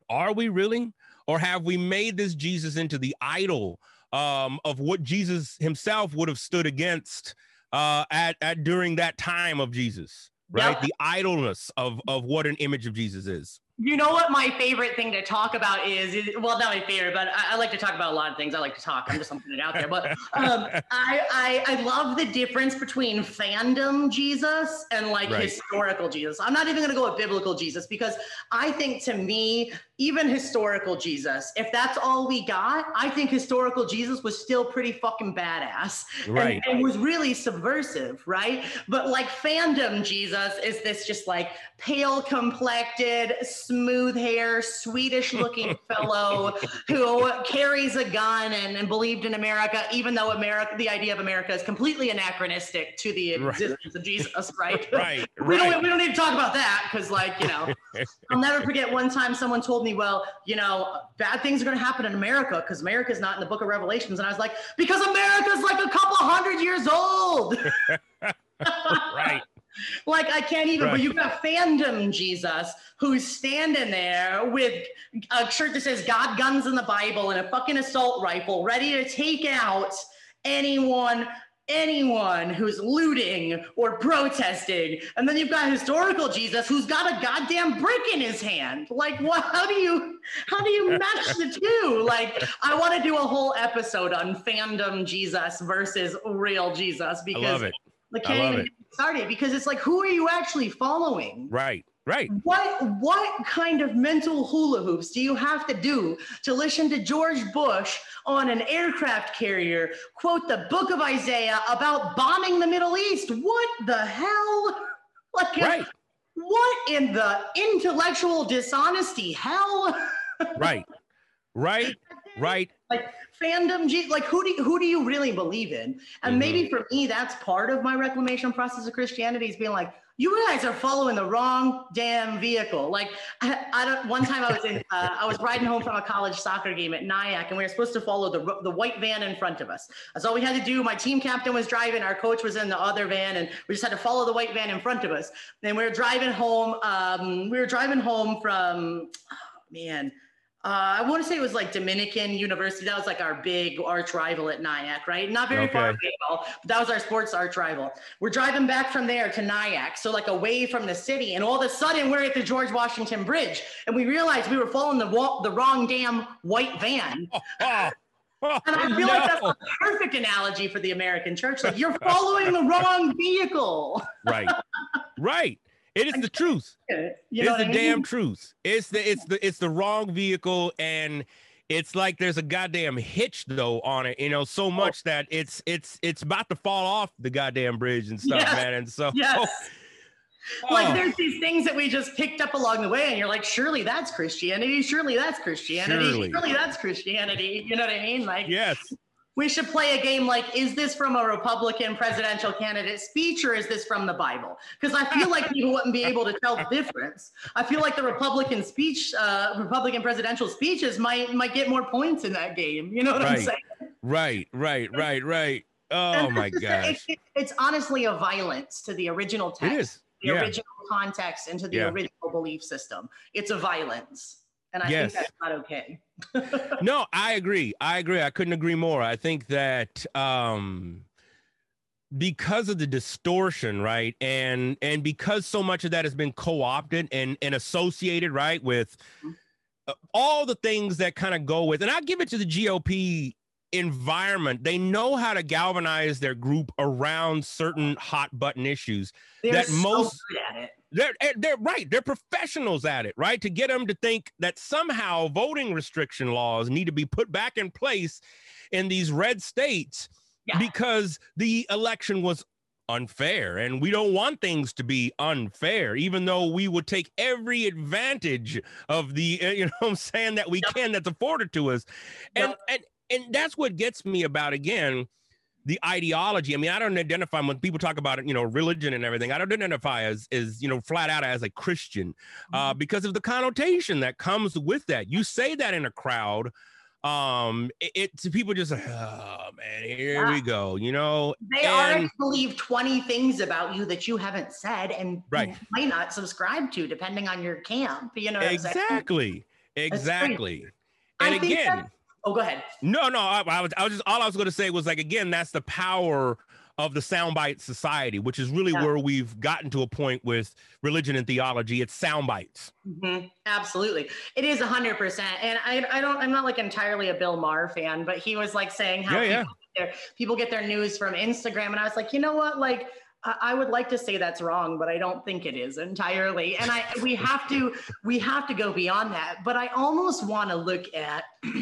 A: are we really, or have we made this Jesus into the idol um, of what Jesus himself would have stood against uh, at at during that time of Jesus? right? Yep. The idleness of of what an image of Jesus is.
B: You know what my favorite thing to talk about is, is well, not my favorite, but I, I, like to talk about a lot of things. I like to talk. I'm just putting it out there. But um, I, I, I love the difference between fandom Jesus and like right. historical Jesus. I'm not even going to go with biblical Jesus because I think to me, even historical Jesus, if that's all we got, I think historical Jesus was still pretty fucking badass.
A: Right.
B: And, and was really subversive, right? But like fandom Jesus is this just like pale complected, smooth hair, Swedish looking [LAUGHS] fellow who carries a gun and, and, believed in America, even though America, the idea of America is completely anachronistic to the existence right. of Jesus, right? [LAUGHS]
A: right. [LAUGHS]
B: we,
A: right.
B: Don't, we don't need to talk about that because, like, you know, I'll never forget one time someone told me, well, you know, bad things are going to happen in America because America's not in the book of Revelations. And I was like, because America's like a couple hundred years old.
A: right
B: like I can't even. Right. But you got fandom Jesus who's standing there with a shirt that says "God guns in the Bible" and a fucking assault rifle, ready to take out anyone anyone who's looting or protesting. And then you've got historical Jesus who's got a goddamn brick in his hand. Like what how do you how do you match the two? Like I want to do a whole episode on fandom Jesus versus real Jesus because
A: I love it.
B: Can't even it started because it's like, who are you actually following?
A: Right. Right.
B: What what kind of mental hula hoops do you have to do to listen to George Bush on an aircraft carrier quote the book of Isaiah about bombing the Middle East? What the hell? [LAUGHS] Like
A: right.
B: what in the intellectual dishonesty hell? [LAUGHS]
A: right. Right. Right.
B: Like fandom like who do you, who do you really believe in? And mm-hmm. maybe for me that's part of my reclamation process of christianity is being like you guys are following the wrong damn vehicle. Like i, I don't one time i was in uh, i was riding home from a college soccer game at nyack and we were supposed to follow the, the white van in front of us. That's all we had to do. My team captain was driving our coach was in the other van and we just had to follow the white van in front of us. And we were driving home um, we were driving home from oh, man uh, I want to say it was like Dominican University. That was like our big arch rival at Nyack, right? Not very okay. far away, but that was our sports arch rival. We're driving back from there to Nyack, so like away from the city, and all of a sudden we're at the George Washington Bridge, and we realized we were following the wa- the wrong damn white van. [LAUGHS] and I feel no. like that's a perfect analogy for the American church. Like you're [LAUGHS] following the wrong vehicle.
A: right. [LAUGHS] Right. It is the truth. [LAUGHS] You it's the I mean? damn truth. It's the it's the it's the wrong vehicle and it's like there's a goddamn hitch though on it, you know, so oh. much oh. that it's it's it's about to fall off the goddamn bridge and stuff, yes. man. And so
B: yes. [LAUGHS] Oh. Like there's these things that we just picked up along the way, and you're like, surely that's Christianity, surely that's Christianity, surely, surely that's Christianity. You know what I mean? Like,
A: yes,
B: we should play a game like is this from a republican presidential candidate speech or is this from the bible? Because i feel like people wouldn't be able to tell the difference. I feel like the republican speech uh, republican presidential speeches might might get more points in that game. You know what
A: right.
B: i'm saying?
A: Right right right right. Oh my gosh.
B: It, it's honestly a violence to the original text the yeah. original context and to the yeah. original belief system. It's a violence and I yes. think that's not okay. [LAUGHS]
A: no, I agree. I agree. I couldn't agree more. I think that um because of the distortion, right? And and because so much of that has been co-opted and and associated, right, with uh, all the things that kind of go with and I give it to the GOP environment. They know how to galvanize their group around certain hot button issues
B: They're that so most
A: They're eh, they're they're right. They're professionals at it, right? To get them to think that somehow voting restriction laws need to be put back in place in these red states yeah. because the election was unfair and we don't want things to be unfair even though we would take every advantage of the uh, [LAUGHS] you know i'm saying that we yep. can that's afforded to us and yep. and and that's what gets me about again the ideology i mean i don't identify when people talk about you know religion and everything i don't identify as is you know flat out as a christian uh, mm-hmm. because of the connotation that comes with that you say that in a crowd um it, it people just like oh man here yeah. we go you know
B: they and, already believe 20 things about you that you haven't said and
A: right.
B: might not subscribe to depending on your camp you know
A: exactly exactly and I again
B: oh go ahead
A: no no I, I was i was just all i was going to say was like again that's the power of the soundbite society, which is really yeah. where we've gotten to a point with religion and theology. It's soundbites.
B: Mm-hmm. Absolutely. It is 100%. And I, I don't, I'm not like entirely a Bill Maher fan, but he was like saying how yeah, people, yeah. Get their, people get their news from Instagram. And I was like, you know what? Like, I would like to say that's wrong, but I don't think it is entirely. And I we have to we have to go beyond that. But I almost want to look at [CLEARS THROAT]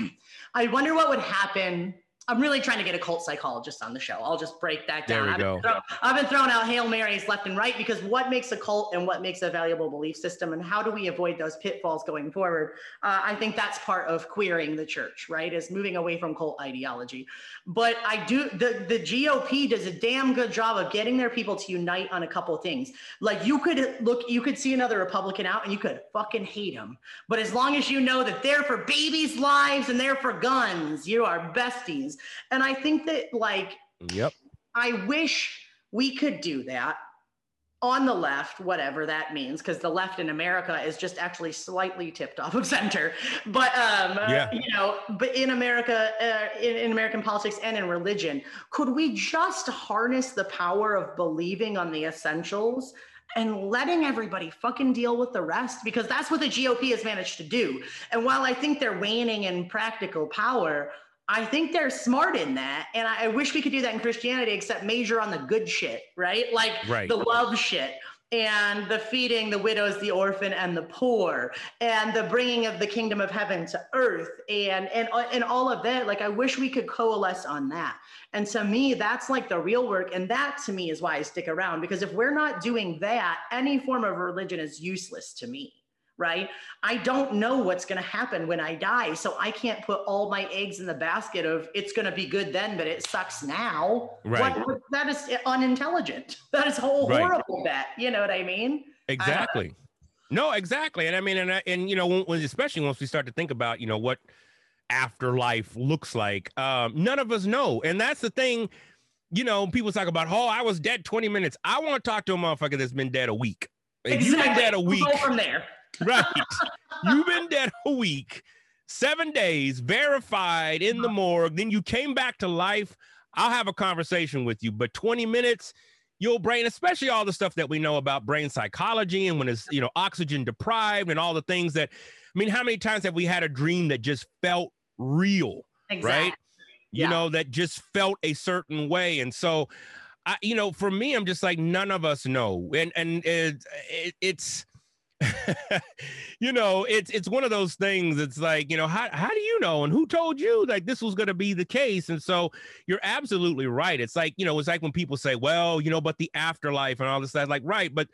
B: I wonder what would happen I'm really trying to get a cult psychologist on the show. I'll just break that down. I've. Been I've been throwing out Hail Marys left and right because what makes a cult and what makes a valuable belief system and how do we avoid those pitfalls going forward? Uh, I think that's part of queering the church, right? Is moving away from cult ideology. But I do, the, the GOP does a damn good job of getting their people to unite on a couple things. Like you could look, you could see another Republican out and you could fucking hate them. But as long as you know that they're for babies' lives and they're for guns, you are besties and I think that, like,
A: yep.
B: I wish we could do that on the left, whatever that means, because the left in America is just actually slightly tipped off of center. But um, yeah. you know, but in America, uh, in, in, American politics and in religion, could we just harness the power of believing on the essentials? And letting everybody fucking deal with the rest because that's what the GOP has managed to do. And while I think they're waning in practical power, I think they're smart in that. And I, I, wish we could do that in Christianity, except major on the good shit, right? Like
A: right.
B: the love shit and the feeding the widows, the orphan, and the poor, and the bringing of the kingdom of heaven to earth, and and and all of that. Like I wish we could coalesce on that. And to me, that's like the real work, and that to me is why I stick around. Because if we're not doing that, any form of religion is useless to me right? I don't know what's going to happen when I die. So I can't put all my eggs in the basket of it's going to be good then, but it sucks now.
A: Right.
B: What, that is unintelligent. [LAUGHS] That is a whole right. horrible bet. You know what I mean?
A: Exactly. no, exactly. And I mean, and, and you know, when, especially once we start to think about, you know, what afterlife looks like, um, none of us know. And that's the thing. You know, people talk about, oh, I was dead 20 minutes. I want to talk to a motherfucker that's been dead a week.
B: If exactly. you've been dead a week, go from there [LAUGHS]
A: right. You've been dead a week, seven days, verified in the uh-huh. morgue. Then you came back to life. I'll have a conversation with you, but 20 minutes, your brain, especially all the stuff that we know about brain psychology and when it's, you know, oxygen deprived and all the things that, I mean, how many times have we had a dream that just felt real, exactly. right? You yeah. know, that just felt a certain way. And so, I, you know, for me, I'm just like, none of us know. And, and it, it, it's, [LAUGHS] you know, it's it's one of those things. It's like, you know, how how do you know, and who told you like this was going to be the case? And so you're absolutely right. It's like, you know, it's like when people say, well, you know, but the afterlife and all this stuff. Like, right, but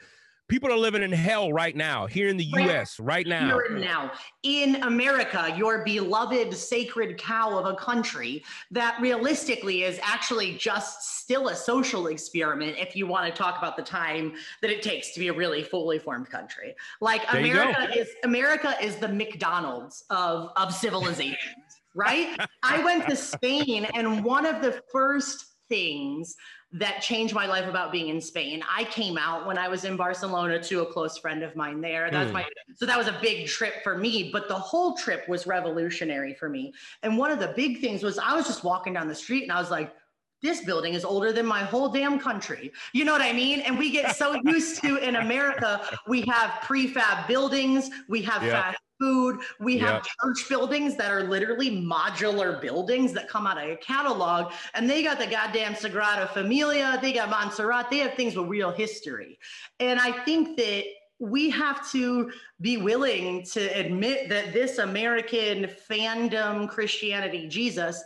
A: People are living in hell right now, here in the US, right now.
B: Here and now. In America, your beloved sacred cow of a country that realistically is actually just still a social experiment if you want to talk about the time that it takes to be a really fully formed country. Like there America is America is the McDonald's of, of civilizations, right? [LAUGHS] I went to Spain and one of the first things that changed my life about being in Spain. I came out when I was in Barcelona to a close friend of mine there. That's mm. my so that was a big trip for me, but the whole trip was revolutionary for me. And one of the big things was I was just walking down the street and I was like, this building is older than my whole damn country. You know what I mean? And we get so used to in America, we have prefab buildings, we have yeah. fast food. We have yep. church buildings that are literally modular buildings that come out of a catalog, and they got the goddamn Sagrada Familia, they got Montserrat, they have things with real history. And I think that we have to be willing to admit that this American fandom Christianity, Jesus,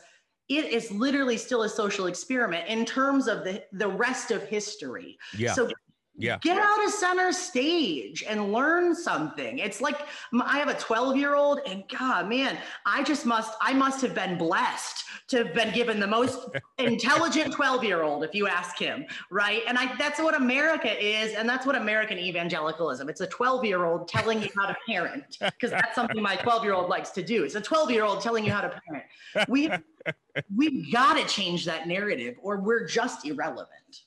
B: it is literally still a social experiment in terms of the, the rest of history.
A: Yeah.
B: So
A: yeah.
B: Get out of center stage and learn something. It's like I have a 12 year old, and God, man, I just must, I must have been blessed to have been given the most [LAUGHS] intelligent 12 year old, if you ask him, right? And I, that's what America is. And that's what American evangelicalism. It's a 12 year old telling you how to parent, because that's something my 12 year old likes to do. It's a 12 year old telling you how to parent. We, we've got to change that narrative or we're just irrelevant.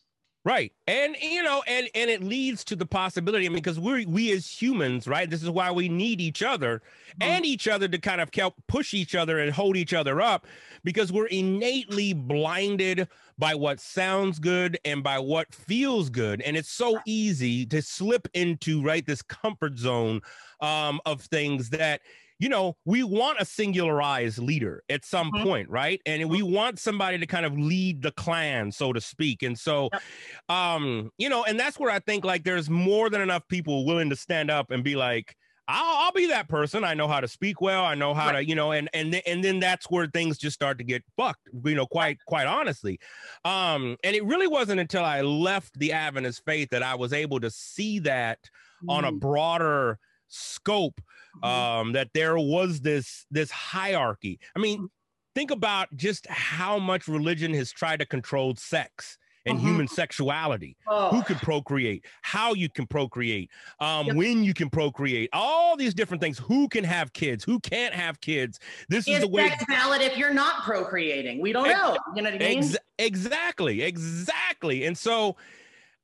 A: Right. And you know, and and it leads to the possibility, I mean, because we we as humans, right? This is why we need each other mm-hmm. and each other to kind of help push each other and hold each other up because we're innately blinded by what sounds good and by what feels good. And it's so easy to slip into right this comfort zone um, of things that you know, we want a singularized leader at some mm-hmm. point, right? And we want somebody to kind of lead the clan, so to speak. And so, yep. um, you know, and that's where I think like there's more than enough people willing to stand up and be like, I'll, I'll be that person. I know how to speak well. I know how right. to, you know, and and th- and then that's where things just start to get fucked. You know, quite quite honestly. Um, and it really wasn't until I left the Adventist faith that I was able to see that mm. on a mm. broader scope mm-hmm. Um, that there was this this hierarchy. I mean, mm-hmm. think about just how much religion has tried to control sex and uh-huh. human sexuality oh. who can procreate how you can procreate um, yep. when you can procreate all these different things who can have kids who can't have kids this is, is the way
B: valid if you're not procreating we don't ex- know you know what i mean ex-
A: exactly exactly and so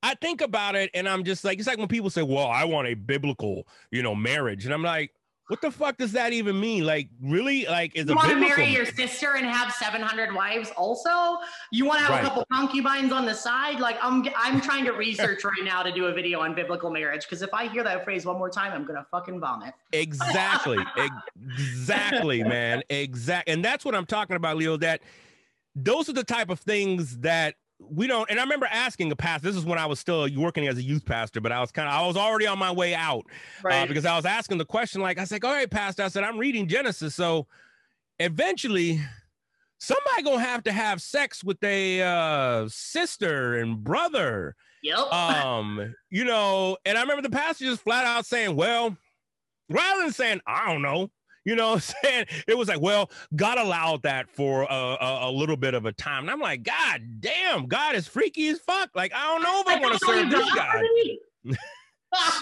A: I think about it and I'm just like, it's like when people say, well, I want a biblical, you know, marriage. And I'm like, what the fuck does that even mean? Like, really? Like, is
B: you want to marry your sister and have 700 wives? Also, you want to have right. a couple concubines on the side? Like, I'm I'm trying to research right now to do a video on biblical marriage because if I hear that phrase one more time, I'm gonna fucking vomit.
A: Exactly, [LAUGHS] exactly, man, exact. And that's what I'm talking about, Leo. That those are the type of things that we don't and i remember asking a pastor this is when i was still working as a youth pastor but i was kind of i was already on my way out uh, right. uh, because i was asking the question like i said like all right pastor. I said i'm reading genesis. So eventually somebody gonna have to have sex with a uh, sister and brother.
B: Yep
A: um you know and i remember the pastor just flat out saying well rather than saying i don't know you know what I'm saying? It was like, well, God allowed that for a, a, a, little bit of a time. And I'm like, God damn, God is freaky as fuck. Like, I don't know if I, I want to serve this
B: guy. [LAUGHS]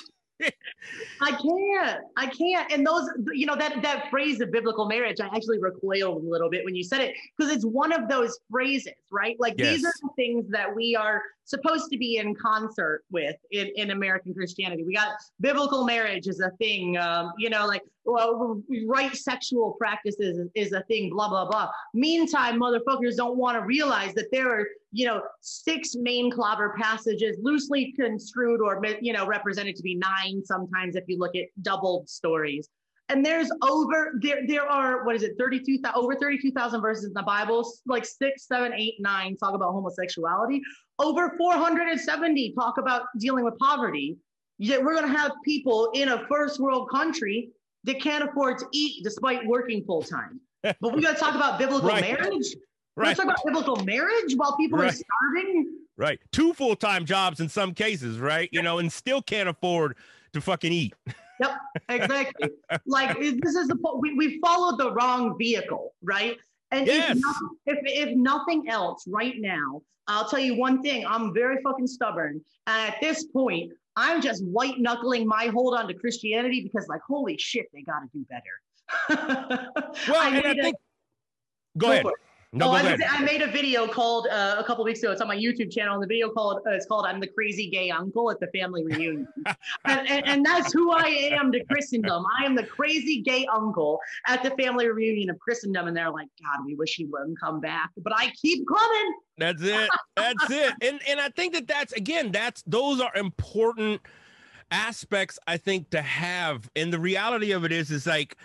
B: I can't. I can't. And those, you know, that that phrase of biblical marriage, I actually recoiled a little bit when you said it because it's one of those phrases, right? Like yes. these are the things that we are supposed to be in concert with in, in American Christianity. We got biblical marriage is a thing, um, you know, like well, right sexual practices is, a thing, blah, blah, blah. Meantime, motherfuckers don't want to realize that there are, you know, six main clobber passages loosely construed or, you know, represented to be nine sometimes if you look at doubled stories. And there's over there. There are what is it? Thirty-two over thirty-two thousand verses in the Bible. Like six, seven, eight, nine talk about homosexuality. Over four hundred and seventy talk about dealing with poverty. Yet we're going to have people in a first world country that can't afford to eat despite working full time. [LAUGHS] But we got to talk about biblical right. marriage. Right. Let's talk about biblical marriage while people right. are starving.
A: Right. Two full time jobs in some cases, right? You know, and still can't afford to fucking eat. [LAUGHS]
B: Yep, exactly. like this is the we we followed the wrong vehicle, right? And yes. if, nothing, if if nothing else, right now, I'll tell you one thing. I'm very fucking stubborn. And at this point, I'm just white knuckling my hold on to Christianity because, like, holy shit, they got to do better. [LAUGHS]
A: well, I, I think. Go, go ahead.
B: No, I, I, made a video called uh, a couple weeks ago. It's on my YouTube channel, and the video called uh, it's called "I'm the Crazy Gay Uncle at the Family Reunion," [LAUGHS] and, and, and, that's who I am to Christendom. I am the crazy gay uncle at the family reunion of Christendom, and they're like, "God, we wish he wouldn't come back," but I keep coming.
A: That's it. That's it. And and I think that that's again, that's those are important aspects I think to have. And the reality of it is, is like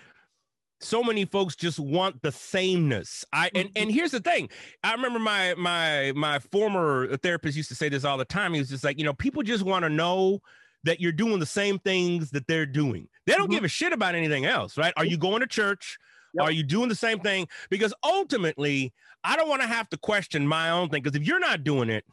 A: so many folks just want the sameness. I and and here's the thing. I remember my my my former therapist used to say this all the time. He was just like, you know, people just want to know that you're doing the same things that they're doing. They don't
B: Mhm.
A: give a shit about anything else, right? Are you going to church?
B: Yep.
A: Are you doing the same thing? Because ultimately, I don't want to have to question my own thing. Because if you're not doing it,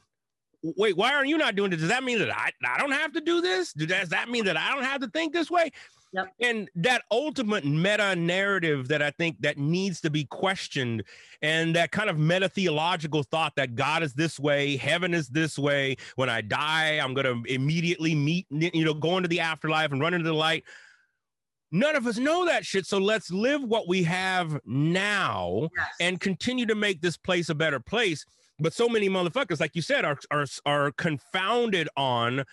A: wait, why aren't you not doing it? Does that mean that I, I don't have to do this? Does that mean that I don't have to think this way?
B: Yep.
A: And that ultimate meta narrative that I think that needs to be questioned, and that kind of meta theological thought that God is this way, heaven is this way. When I die, I'm going to immediately meet, you know, go into the afterlife and run into the light. None of us know that shit. So let's live what we have now
B: Yes.
A: and continue to make this place a better place. But so many motherfuckers, like you said, are are are confounded on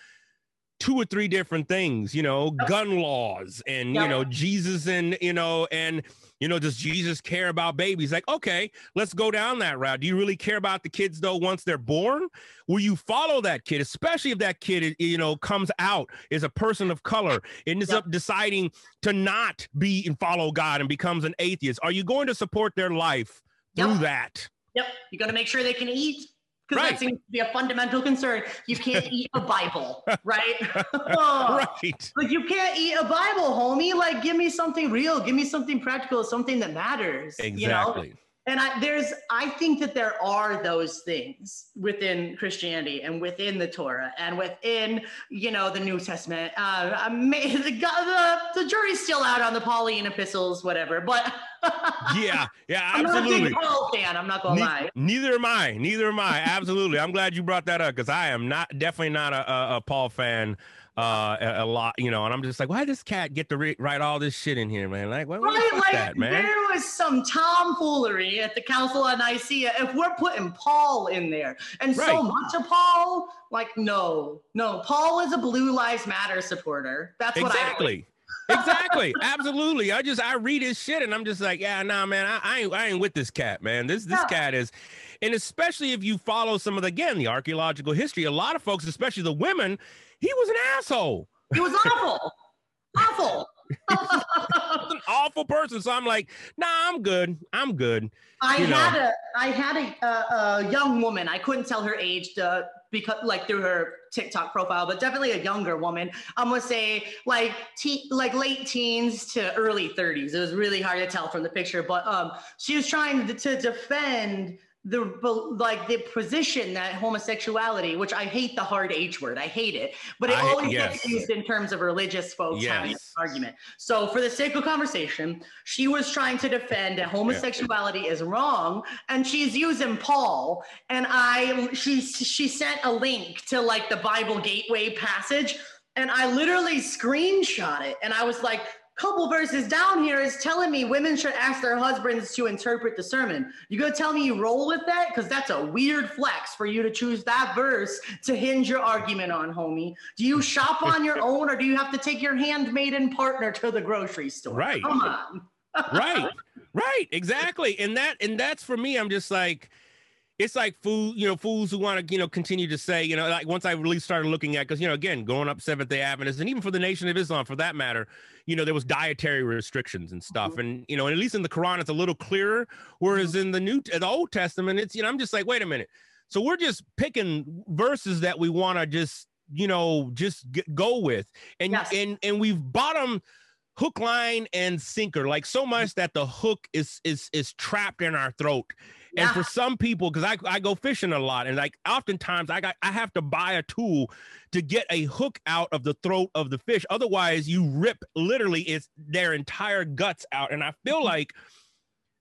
A: two or three different things, you know, gun laws and you know, Jesus and you know, and you know, does Jesus care about babies? Like, okay, let's go down that route. Do you really care about the kids though once they're born? Will you follow that kid, especially if that kid, you know, comes out is a person of color and ends
B: Yep.
A: up deciding to not be and follow God and becomes an atheist? Are you going to support their life through
B: Yep.
A: that?
B: Yep. You got to make sure they can eat because
A: Right.
B: that seems to be a fundamental concern. You can't eat a Bible, [LAUGHS] right?
A: Right. [LAUGHS]
B: Like you can't eat a Bible, homie. Like give me something real. Give me something practical, something that matters. You know? And I, there's, I think that there are those things within Christianity and within the Torah and within, you know, the New Testament. Uh, I may, [LAUGHS] the, the, the jury's still out on the Pauline epistles, whatever. But [LAUGHS]
A: Yeah. Yeah.
B: absolutely I'm not a big Paul fan. I'm not gonna
A: Ne-
B: lie.
A: neither am I. Neither am I. Absolutely. I'm glad you brought that up because I am not definitely not a, a, a Paul fan. Uh, a, a lot, you know, and I'm just like, why this cat get to re- write all this shit in here, man? Like, what, what
B: Right, like
A: that, man?
B: there was some tomfoolery at the Council of Nicaea. If we're putting Paul in there and
A: Right.
B: so much of Paul, like no, no, Paul is a Blue Lives Matter supporter. That's what I
A: Exactly. exactly. Absolutely. I just I read his shit and I'm just like, yeah, nah, man, I, I ain't I ain't with this cat, man. This this
B: Yeah.
A: cat is, and especially if you follow some of the again the archaeological history, a lot of folks, especially the women, he was an asshole.
B: He was awful, awful. [LAUGHS]
A: an awful person. So I'm like, nah, I'm good. I'm good.
B: I
A: You know.
B: had a I had a, a, a young woman. I couldn't tell her age to, because like through her TikTok profile, but definitely a younger woman. I'm gonna say like te- like late teens to early 30s. It was really hard to tell from the picture, but um, she was trying to, to defend the like the position that homosexuality, which I hate the hard H word, I hate it, but it
A: I-
B: always
A: yes.
B: gets used in terms of religious folks having an argument. So, for the sake of conversation, she was trying to defend that homosexuality is wrong, and she's using Paul. And I, she, she sent a link to like the Bible Gateway passage, and I literally screenshot it, and I was like. Couple verses down here is telling me women should ask their husbands to interpret the sermon. You gonna tell me you roll with that? Because that's a weird flex for you to choose that verse to hinge your argument on, homie. Do you shop on your [LAUGHS] own or do you have to take your handmaiden partner to the grocery store?
A: Right.
B: Come on. [LAUGHS]
A: right right exactly and that and that's for me i'm just like it's like fool you know fools who want to you know continue to say you know like once i really started looking at because you know again going up seventh day adventist and even for the nation of islam for that matter you know there was dietary restrictions and stuff. Mm-hmm. And you know and at least in the quran it's a little clearer whereas mm-hmm. in the new the old testament it's you know i'm just like wait a minute. So we're just picking verses that we want to just you know just get, go with. And
B: Yes.
A: and and we've bottom hook line and sinker like so much mm-hmm. that the hook is is is trapped in our throat and
B: Yeah.
A: for some people because I, I go fishing a lot and like oftentimes i got i have to buy a tool to get a hook out of the throat of the fish otherwise you rip literally it's their entire guts out and i feel mm-hmm. like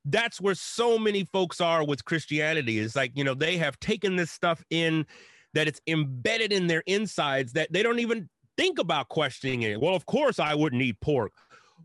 A: that's where so many folks are with christianity is like you know they have taken this stuff in that it's embedded in their insides that they don't even think about questioning it well of course i wouldn't eat pork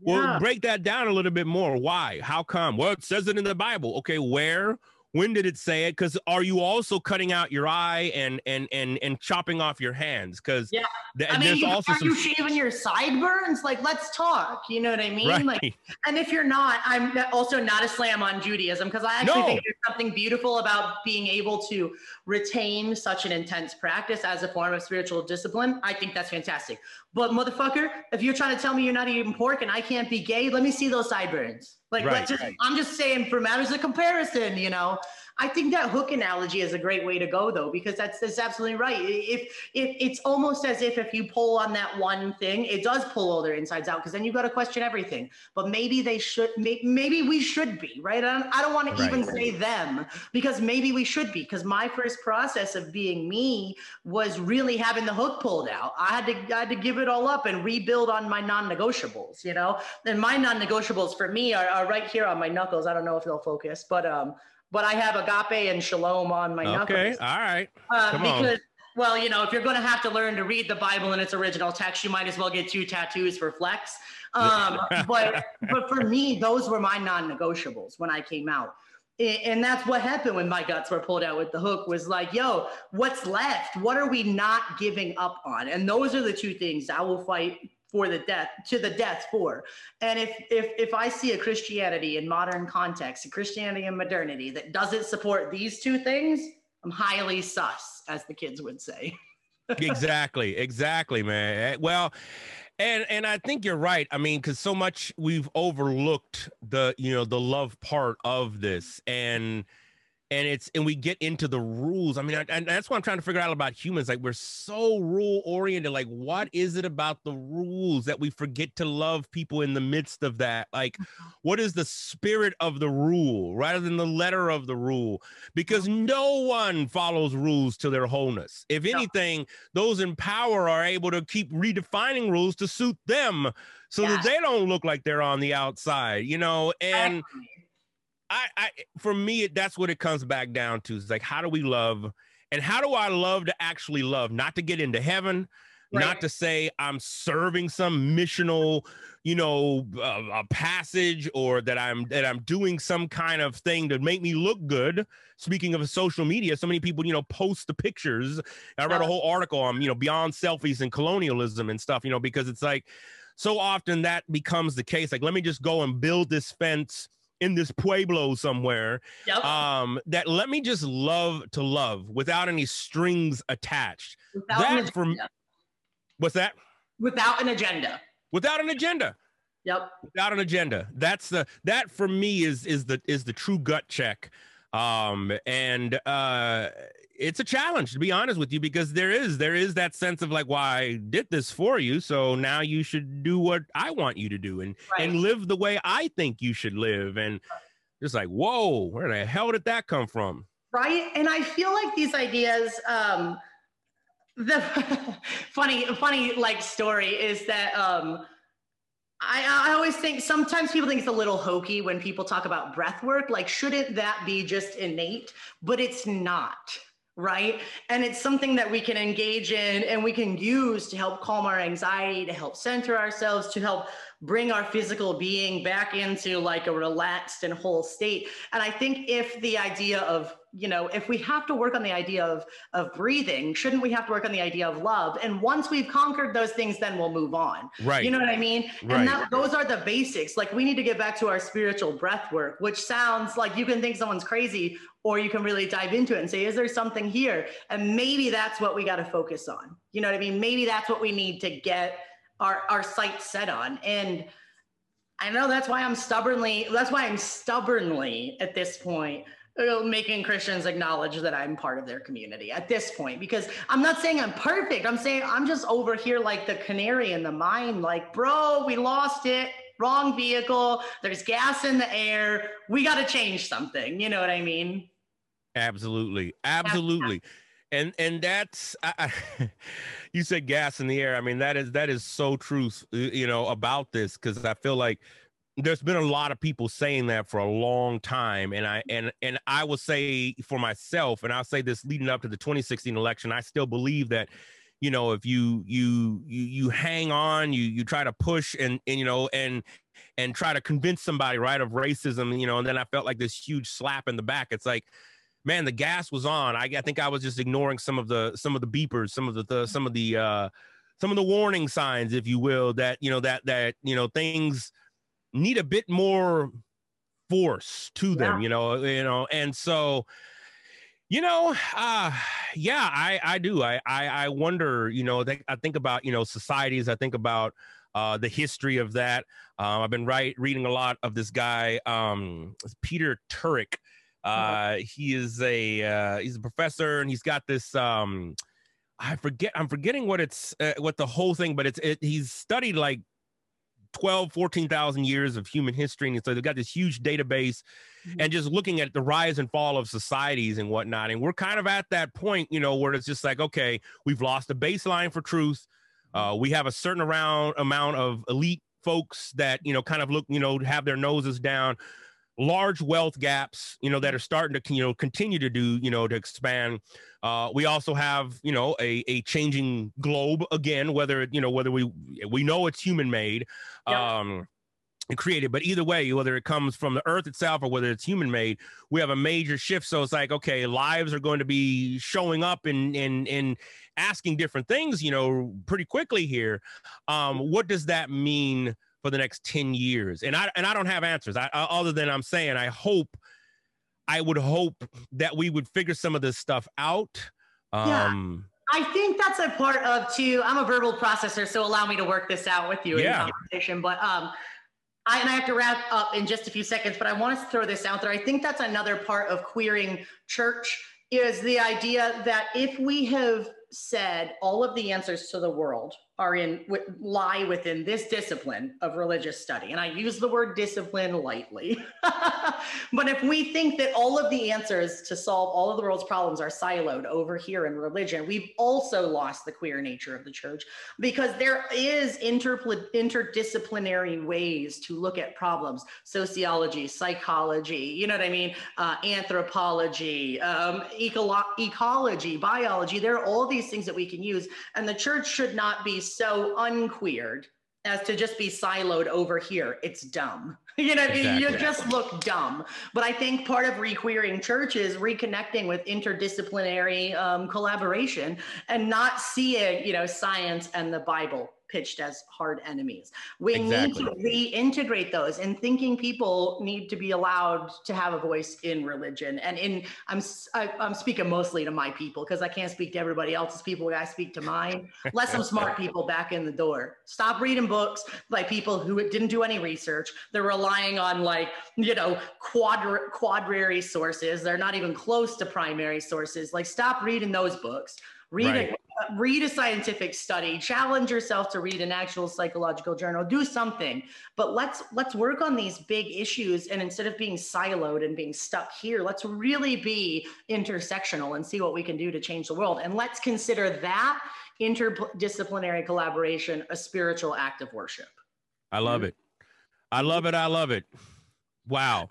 A: well,
B: Yeah.
A: break that down a little bit more. Why? How come? Well, it says it in the Bible. Okay, where? When did it say it? Because are you also cutting out your eye and and and and chopping off your hands? Because
B: Yeah.
A: th-
B: I mean,
A: there's
B: you,
A: also
B: are
A: some
B: you shaving your sideburns? Like, let's talk. You know what I mean?
A: right.
B: Like, [LAUGHS] and if you're not, I'm also not a slam on Judaism because I actually
A: No.
B: think there's something beautiful about being able to retain such an intense practice as a form of spiritual discipline. I think that's fantastic. But motherfucker, if you're trying to tell me you're not eating pork and I can't be gay, let me see those sideburns. Like,
A: Right,
B: just,
A: right.
B: I'm just saying for matters of comparison, you know. I think that hook analogy is a great way to go though, because that's that's absolutely right. If if it's almost as if if you pull on that one thing, it does pull all their insides out, because then you got to question everything. But maybe they should, maybe we should be right. I don't, I don't want to right. even say them because maybe we should be. Because my first process of being me was really having the hook pulled out. I had to I had to give it all up and rebuild on my non-negotiables. You know, and my non-negotiables for me are, are right here on my knuckles. I don't know if they'll focus, but um but I have agape and shalom on my knuckles.
A: Okay, all right.
B: Uh, Come because, on. well, you know, if you're going to have to learn to read the Bible in its original text, you might as well get two tattoos for flex. Um, [LAUGHS] but but for me, those were my non-negotiables when I came out. And that's what happened when my guts were pulled out with the hook was like, yo, what's left? What are we not giving up on? And those are the two things I will fight for the death to the death for. And if if if i see a christianity in modern context a christianity and modernity that doesn't support these two things i'm highly sus as the kids would say. [LAUGHS]
A: Exactly exactly man. Eh, well and and i think you're right. I mean because so much we've overlooked the you know the love part of this. And and it's and we get into the rules. I mean and that's what i'm trying to figure out about humans. Like we're so rule oriented. Like what is it about the rules that we forget to love people in the midst of that? Like mm-hmm. what is the spirit of the rule rather than the letter of the rule? Because mm-hmm. no one follows rules to their wholeness. If anything those in power are able to keep redefining rules to suit them so yeah. that they don't look like they're on the outside you know? And I, I for me, that's what it comes back down to. Is like, how do we love, and how do I love to actually love, not to get into heaven, right. not to say I'm serving some missional, you know, uh, a passage, or that I'm that I'm doing some kind of thing to make me look good. Speaking of social media, so many people, you know, post the pictures. I read a whole article on, you know, beyond selfies and colonialism and stuff, you know, because it's like so often that becomes the case. Like, let me just go and build this fence in this pueblo somewhere yep. um that let me just love to love without any strings attached. Without that for what's that?
B: Without an agenda.
A: Without an agenda.
B: Yep
A: without an agenda. That's the that for me is is the is the true gut check um and uh it's a challenge to be honest with you because there is there is that sense of like why well, I did this for you so now you should do what I want you to do and right. and live the way I think you should live. And just like whoa where the hell did that come from?
B: Right? And I feel like these ideas um the [LAUGHS] funny funny like story is that um I, uh, I always think sometimes people think it's a little hokey when people talk about breath work. Like, shouldn't that be just innate? But it's not right? And it's something that we can engage in and we can use to help calm our anxiety, to help center ourselves, to help bring our physical being back into like a relaxed and whole state. And I think if the idea of you know, if we have to work on the idea of of breathing, shouldn't we have to work on the idea of love? And once we've conquered those things, then we'll move on.
A: Right.
B: You know what I mean? Right. And that, those are the basics. Like we need to get back to our spiritual breath work, which sounds like you can think someone's crazy, or you can really dive into it and say, is there something here? And maybe that's what we got to focus on. You know what I mean? Maybe that's what we need to get our our sights set on. And I know that's why I'm stubbornly. That's why I'm stubbornly at this point making Christians acknowledge that I'm part of their community at this point because I'm not saying I'm perfect. I'm saying I'm just over here like the canary in the mine, like, bro, we lost it. Wrong vehicle. There's gas in the air. We got to change something. You know what I mean?
A: Absolutely. Absolutely. And and that's I, I, [LAUGHS] you said gas in the air. I mean that is that is so truth, you know, about this because I feel like there's been a lot of people saying that for a long time and i and and i will say for myself and i'll say this leading up to the 2016 election i still believe that you know if you you you, you hang on you you try to push and and you know and and try to convince somebody right of racism you know and then i felt like this huge slap in the back. It's like man the gas was on. I, I think i was just ignoring some of the some of the beepers some of the, the some of the uh some of the warning signs if you will that you know that that you know things need a bit more force to them, yeah. you know, you know, and so you know, uh, yeah, I, I do. I, I, I wonder, you know, I think about, you know, societies. I think about uh, the history of that. Um, I've been right, reading a lot of this guy, um, Peter Turek. Uh, he is a uh, he's a professor, and he's got this. Um, I forget. I'm forgetting what it's uh, what the whole thing, but it's it, he's studied like 12, 14,000 years of human history. And so they've got this huge database mm-hmm. and just looking at the rise and fall of societies and whatnot. And we're kind of at that point, you know, where it's just like, okay, we've lost the baseline for truth. Uh, we have a certain around amount of elite folks that, you know, kind of look, you know, have their noses down large wealth gaps, you know, that are starting to, you know, continue to do, you know, to expand. Uh, we also have, you know, a, a changing globe again, whether, you know, whether we, we know it's human made, um, created, but either way, whether it comes from the earth itself or whether it's human made, we have a major shift. So it's like, okay, lives are going to be showing up and, and, and asking different things, you know, pretty quickly here. Um, what does that mean? For the next 10 years? And I and I don't have answers. I, I, other than I'm saying I hope I would hope that we would figure some of this stuff out. Um
B: yeah. I think that's a part of too. I'm a verbal processor, so allow me to work this out with you
A: yeah.
B: in conversation. But um I, and I have to wrap up in just a few seconds, but I want to throw this out there. I think that's another part of queering church is the idea that if we have said all of the answers to the world are in lie within this discipline of religious study. And i use the word discipline lightly. [LAUGHS] But if we think that all of the answers to solve all of the world's problems are siloed over here in religion we've also lost the queer nature of the church because there is inter- interdisciplinary ways to look at problems. Sociology psychology you know what i mean? Uh, anthropology um, ecolo- ecology biology. There are all these things that we can use. And the church should not be so unqueered as to just be siloed over here. It's dumb. [LAUGHS] You know, exactly. you just look dumb. But I think part of requeering church is reconnecting with interdisciplinary um, collaboration and not seeing, you know, science and the Bible pitched as hard enemies. We exactly. need to reintegrate those and thinking people need to be allowed to have a voice in religion. And in I'm I, am i am speaking mostly to my people because I can't speak to everybody else's people. I speak to mine. Let some smart [LAUGHS] people back in the door. Stop reading books by people who didn't do any research. They're relying on like, you know, quadri- quadrary sources. They're not even close to primary sources. Like stop reading those books. Read right. a read a scientific study challenge yourself to read an actual psychological journal do something. But let's let's work on these big issues and instead of being siloed and being stuck here let's really be intersectional and see what we can do to change the world. And let's consider that interdisciplinary collaboration a spiritual act of worship.
A: I love it. I love it. I love it. Wow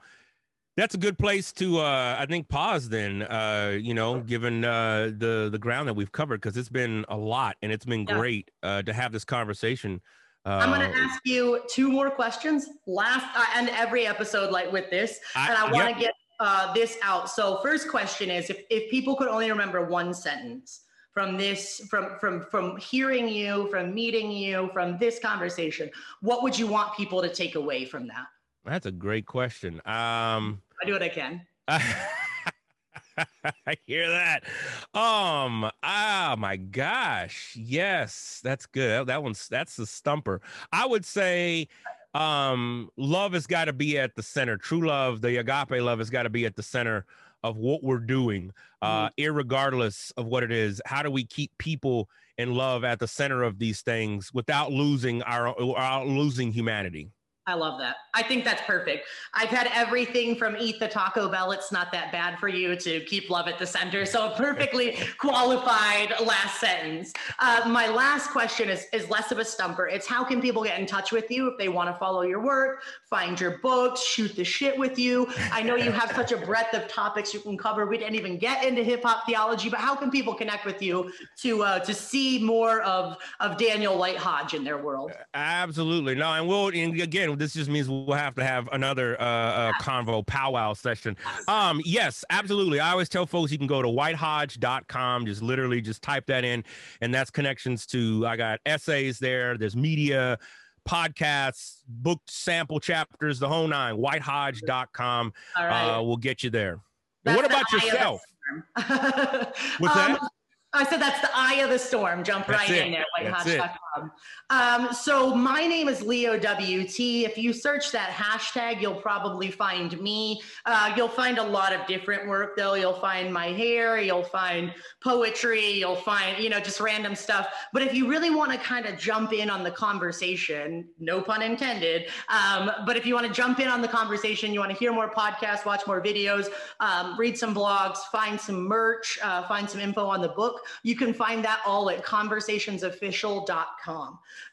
A: that's a good place to uh i think pause then uh you know given uh the the ground that we've covered because it's been a lot and it's been yeah. great uh to have this conversation
B: uh, I'm going to ask you two more questions. Last uh, and every episode, like with this, I, and I want to yep. get uh, this out. So, first question is: if if people could only remember one sentence from this, from from from hearing you, from meeting you, from this conversation, what would you want people to take away from that?
A: That's a great question. Um,
B: I do what I can. [LAUGHS]
A: I hear that. Um, oh my gosh. Yes, that's good. That one's that's the stumper. I would say um love has got to be at the center. True love, the agape love has got to be at the center of what we're doing, uh, mm-hmm. regardless of what it is. How do we keep people in love at the center of these things without losing our, our losing humanity?
B: I love that. I think that's perfect. I've had everything from eat the Taco Bell, it's not that bad for you, to keep love at the center. So, a perfectly [LAUGHS] qualified last sentence. Uh, my last question is, is less of a stumper. It's how can people get in touch with you if they want to follow your work, find your books, shoot the shit with you? I know you have such a breadth of topics you can cover. We didn't even get into hip hop theology, but how can people connect with you to uh, to see more of, of Daniel White Hodge in their world?
A: Absolutely. No, and we'll, and again, this just means we'll have to have another uh, uh, convo powwow session. Um, yes, absolutely. I always tell folks you can go to whitehodge.com, just literally just type that in, and that's connections to. I got essays there. There's media podcasts, book sample chapters, the whole nine. Whitehodge.com All right. uh, will get you there. what about yourself? [LAUGHS] What's um, that?
B: I said that's the eye of the storm. Jump that's right it. in there, whitehodge.com. Um, so my name is Leo WT. If you search that hashtag, you'll probably find me. Uh, you'll find a lot of different work though. You'll find my hair, you'll find poetry, you'll find, you know, just random stuff. But if you really want to kind of jump in on the conversation, no pun intended, um, but if you want to jump in on the conversation, you want to hear more podcasts, watch more videos, um, read some blogs, find some merch, uh, find some info on the book, you can find that all at conversationsofficial.com.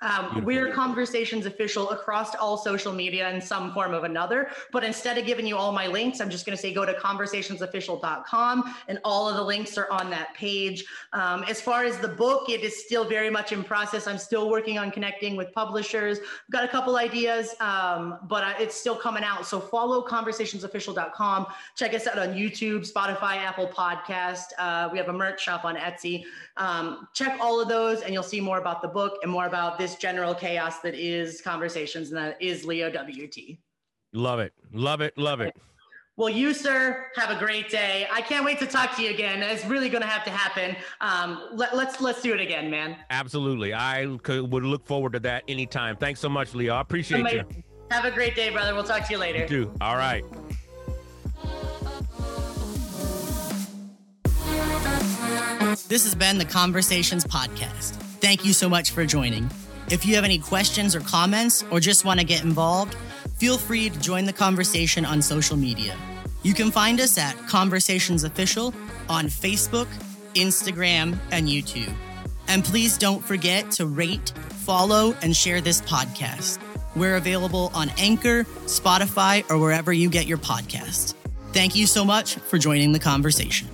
B: Um, we're Conversations Official across all social media in some form of another. But instead of giving you all my links, I'm just going to say go to conversationsofficial.com and all of the links are on that page. Um, as far as the book, it is still very much in process. I'm still working on connecting with publishers. I've got a couple ideas, um, but it's still coming out. So follow conversationsofficial.com. Check us out on YouTube, Spotify, Apple Podcast. Uh, we have a merch shop on Etsy. Um, check all of those and you'll see more about the book and more about this general chaos that is conversations and that is Leo WT.
A: Love it. Love it. Love it.
B: Well, you, sir, have a great day. I can't wait to talk to you again. It's really going to have to happen. Um, let, let's let's do it again, man.
A: Absolutely. I could, would look forward to that anytime. Thanks so much, Leo. I appreciate Amazing. you.
B: Have a great day, brother. We'll talk to you later.
A: You too. All right.
C: This has been the Conversations Podcast. Thank you so much for joining. If you have any questions or comments, or just want to get involved, feel free to join the conversation on social media. You can find us at Conversations Official on Facebook, Instagram, and YouTube. And please don't forget to rate, follow, and share this podcast. We're available on Anchor, Spotify, or wherever you get your podcasts. Thank you so much for joining the conversation.